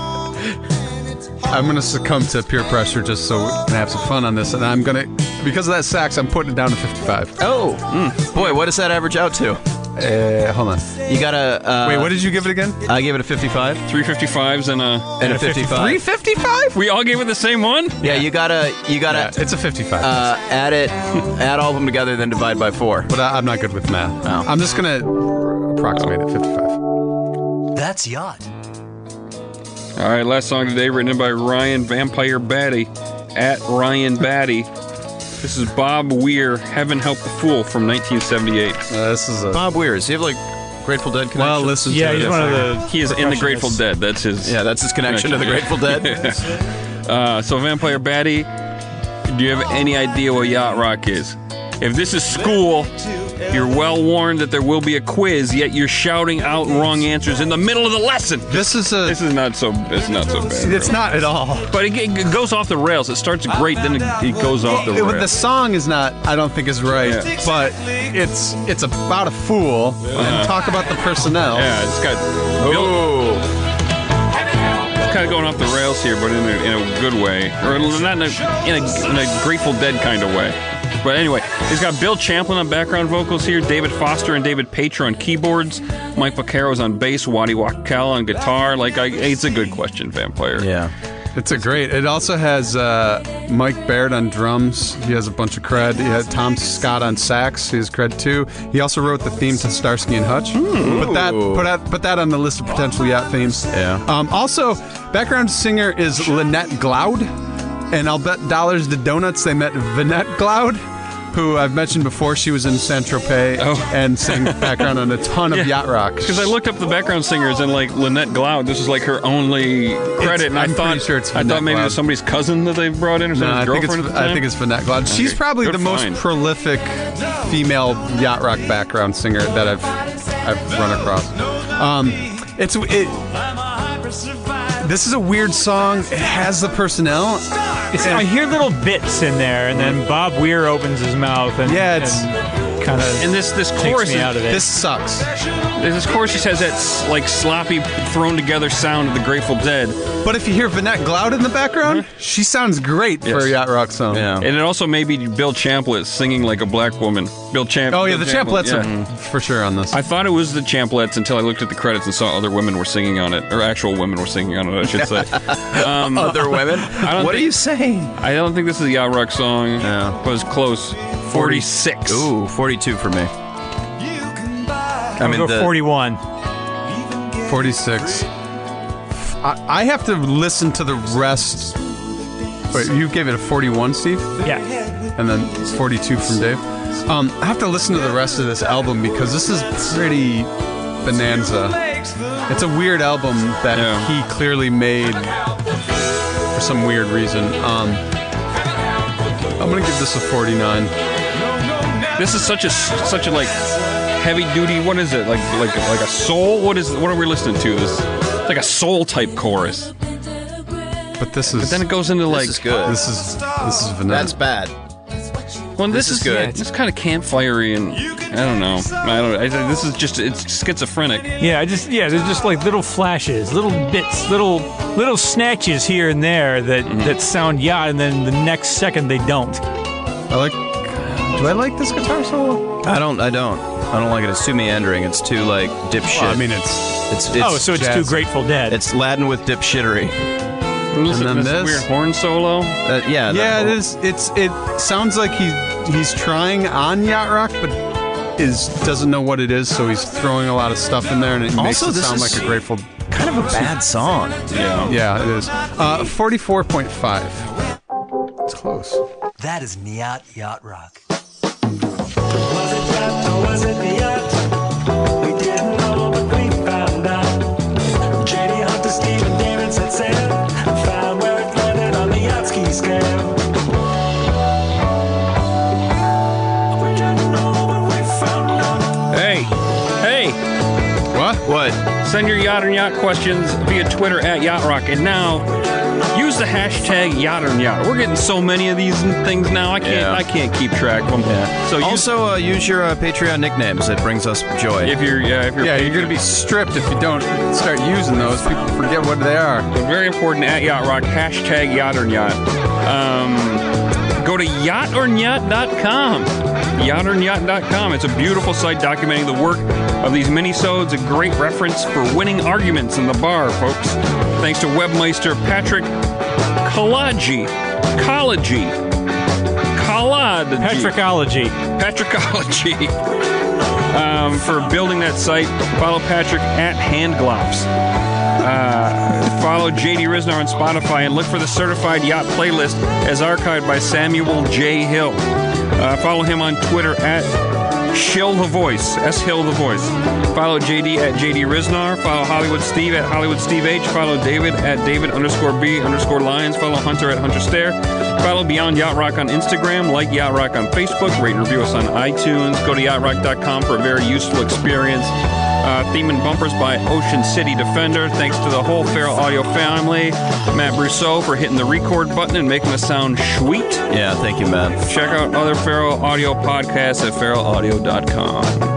[SPEAKER 4] I'm gonna succumb to peer pressure just so we can have some fun on this, and I'm gonna because of that sax, I'm putting it down to 55.
[SPEAKER 5] Oh, mm. boy, what does that average out to?
[SPEAKER 4] Uh, hold on.
[SPEAKER 5] You gotta. Uh,
[SPEAKER 4] Wait, what did you give it again?
[SPEAKER 5] I gave it a 55
[SPEAKER 2] 355s and a.
[SPEAKER 5] and a 55.
[SPEAKER 4] 355.
[SPEAKER 2] We all gave it the same one?
[SPEAKER 5] Yeah, you gotta. You gotta.
[SPEAKER 4] Yeah, it's a 55.
[SPEAKER 5] uh, add it, add all of them together, then divide by four.
[SPEAKER 4] but I, I'm not good with math.
[SPEAKER 5] Oh.
[SPEAKER 4] I'm just gonna approximate it 55.
[SPEAKER 6] That's yacht.
[SPEAKER 2] All right, last song today, written by Ryan Vampire Batty at Ryan Batty. This is Bob Weir, Heaven Help the Fool from 1978.
[SPEAKER 4] Uh, this is a
[SPEAKER 5] Bob Weir, does he have like Grateful Dead connection?
[SPEAKER 4] well. Listen
[SPEAKER 3] Yeah,
[SPEAKER 4] to
[SPEAKER 3] he's
[SPEAKER 4] it.
[SPEAKER 3] one of the.
[SPEAKER 2] He is in the Grateful. Dead. That's his.
[SPEAKER 5] yeah, that's his connection to the Grateful Dead.
[SPEAKER 2] Uh, so, Vampire Batty, do you have any idea what yacht rock is? If this is school, you're well warned that there will be a quiz, yet you're shouting out wrong answers in the middle of the lesson.
[SPEAKER 4] This is a.
[SPEAKER 2] This is not so. It's not so bad.
[SPEAKER 4] It's not at all.
[SPEAKER 2] But it, it goes off the rails. It starts great, then it, it goes off the
[SPEAKER 4] It- the song is not. I don't think is right,
[SPEAKER 2] Yeah.
[SPEAKER 4] but it's it's about a fool and uh-huh. talk about the personnel.
[SPEAKER 2] Yeah, it's got. It's kind of going off the rails here, but in a, in a good way, or not in a, in a in a Grateful Dead kind of way. But anyway, he's got Bill Champlin on background vocals here, David Foster and David Paich on keyboards, Mike Porcaro's on bass, Waddy Wachtel on guitar. Like, I, it's a good question, Vampire.
[SPEAKER 5] yeah.
[SPEAKER 4] It's a great. It also has uh, Mike Baird on drums. He has a bunch of cred. He had Tom Scott on sax. He has cred too. He also wrote the theme to Starsky and Hutch. Put that put that put that on the list of potential yacht themes.
[SPEAKER 5] Yeah.
[SPEAKER 4] Um, also, background singer is Lynette Gloud. And I'll bet dollars to donuts they met Vinette Glaude, who I've mentioned before. She was in Saint Tropez
[SPEAKER 2] Oh.
[SPEAKER 4] and sang background on a ton of yacht rock.
[SPEAKER 2] Because I looked up the background singers and like Lynette Glaude, this is like her only credit, and I
[SPEAKER 4] I'm
[SPEAKER 2] thought
[SPEAKER 4] pretty sure it's
[SPEAKER 2] I thought maybe it was somebody's cousin that they brought in or
[SPEAKER 4] No,
[SPEAKER 2] somebody's
[SPEAKER 4] I think it's
[SPEAKER 2] girlfriend at the time.
[SPEAKER 4] I think it's Vinette Glaude. She's
[SPEAKER 2] Okay.
[SPEAKER 4] probably
[SPEAKER 2] Good
[SPEAKER 4] the most prolific female yacht rock background singer that I've I've run across. Um, it's it. This is a weird song. It has the personnel.
[SPEAKER 3] I hear little bits in there, and then Bob Weir opens his mouth and
[SPEAKER 4] Yeah, it's-
[SPEAKER 3] kind of
[SPEAKER 2] and this this
[SPEAKER 3] takes
[SPEAKER 2] chorus
[SPEAKER 3] me
[SPEAKER 2] is-
[SPEAKER 3] out of it.
[SPEAKER 4] This sucks.
[SPEAKER 2] This chorus just has that like sloppy, thrown together sound of the Grateful Dead,
[SPEAKER 4] But if you hear Vinette Glaude in the background, she sounds great for a
[SPEAKER 2] Yes.
[SPEAKER 4] yacht rock song.
[SPEAKER 5] Yeah.
[SPEAKER 2] and it also may be Bill Champlin singing like a black woman. Bill Champ.
[SPEAKER 4] Oh yeah,
[SPEAKER 2] Bill
[SPEAKER 4] the Champlins
[SPEAKER 2] yeah.
[SPEAKER 4] are for sure on this.
[SPEAKER 2] I thought it was the Champlins until I looked at the credits and saw other women were singing on it, or actual women were singing on it, I should say. Um,
[SPEAKER 5] Other women?
[SPEAKER 2] don't
[SPEAKER 5] What are you saying?
[SPEAKER 2] I don't think this is a yacht rock song,
[SPEAKER 5] Yeah.
[SPEAKER 2] but it's close. 46.
[SPEAKER 5] Ooh, 42 for me. I mean,
[SPEAKER 3] go
[SPEAKER 5] the,
[SPEAKER 3] 41.
[SPEAKER 4] 46. I, I have to listen to the rest. Wait, you gave it a 41, Steve?
[SPEAKER 3] Yeah.
[SPEAKER 4] And then 42 from Dave? Um, I have to listen to the rest of this album because this is pretty bonanza. It's a weird album that
[SPEAKER 2] Yeah.
[SPEAKER 4] he clearly made for some weird reason. Um, I'm gonna give this a 49.
[SPEAKER 2] This is such a such a like heavy duty. What is it like like like a soul? What is what are we listening to? This it's like a soul type chorus.
[SPEAKER 4] But this is But
[SPEAKER 2] Then it goes into like
[SPEAKER 5] this is good.
[SPEAKER 4] this is this is vanilla.
[SPEAKER 5] That's bad.
[SPEAKER 2] well, this,
[SPEAKER 5] is
[SPEAKER 2] is
[SPEAKER 5] good.
[SPEAKER 2] Yeah, it's kind of campfirey and I don't know. I don't. I, this is just it's schizophrenic.
[SPEAKER 3] Yeah, I just yeah, there's just like little flashes, little bits, little little snatches here and there that
[SPEAKER 2] Mm-hmm.
[SPEAKER 3] that sound yeah, and then the next second they don't.
[SPEAKER 4] I like. Do I like this guitar solo?
[SPEAKER 5] I don't. I don't. I don't like it. It's too meandering. It's too like dipshit.
[SPEAKER 4] Well, I mean, it's
[SPEAKER 5] it's, it's
[SPEAKER 3] oh, so it's too. Grateful Dead.
[SPEAKER 5] It's laden with dipshittery.
[SPEAKER 2] And, listen,
[SPEAKER 4] then
[SPEAKER 2] this,
[SPEAKER 4] this.
[SPEAKER 2] weird horn solo.
[SPEAKER 5] Uh, yeah.
[SPEAKER 4] yeah, it
[SPEAKER 5] whole-
[SPEAKER 4] is. It's it sounds like he he's trying on yacht rock, but is doesn't know what it is, so he's throwing a lot of stuff in there, and it makes
[SPEAKER 5] Also,
[SPEAKER 4] it sound like a Grateful.
[SPEAKER 5] Kind of a bad song.
[SPEAKER 2] Yeah.
[SPEAKER 4] Yeah, it is. Uh, Forty-four point five. It's close.
[SPEAKER 6] That is Nyacht Yacht Rock.
[SPEAKER 2] Send your yacht and yacht questions via Twitter at Yacht Rock. And now, use the hashtag and Yacht. We're getting so many of these things now. I can't.
[SPEAKER 5] Yeah.
[SPEAKER 2] I can't keep track of them. Yeah. So use,
[SPEAKER 5] Also, uh, use your uh, Patreon nicknames. It brings us joy.
[SPEAKER 2] if you're yeah, if you're
[SPEAKER 4] Yeah, you're gonna be stripped if you don't start using those. People forget what they are.
[SPEAKER 2] very important at Yacht Rock hashtag or Yacht. Um, go to yachtornyacht.com. Yachtornyacht.com. It's a beautiful site documenting the work of these minisodes. A great reference for winning arguments in the bar, folks. Thanks to webmeister Patrick Kalaji. Kalaji. Kalaji.
[SPEAKER 3] Patrickology.
[SPEAKER 2] Patrickology. Um, for building that site, follow Patrick at Handglops. Uh, follow JD Ryznar on Spotify and look for the certified yacht playlist as archived by Samuel J. Hill. Uh, follow him on Twitter at Shill the Voice, S Hill the Voice. Follow JD at JD Ryznar. Follow Hollywood Steve at Hollywood Steve H. Follow David at David underscore B underscore Lions. Follow Hunter at Hunter Stair. Follow Beyond Yacht Rock on Instagram. Like Yacht Rock on Facebook. Rate and review us on iTunes. Go to yachtrock.com for a very useful experience. Uh, theme and bumpers by Ocean City Defender. Thanks to the whole Feral Audio family. Matt Brousseau for hitting the record button and making us sound sweet.
[SPEAKER 5] yeah, thank you, Matt.
[SPEAKER 2] Check out other Feral Audio podcasts at feralaudio.com.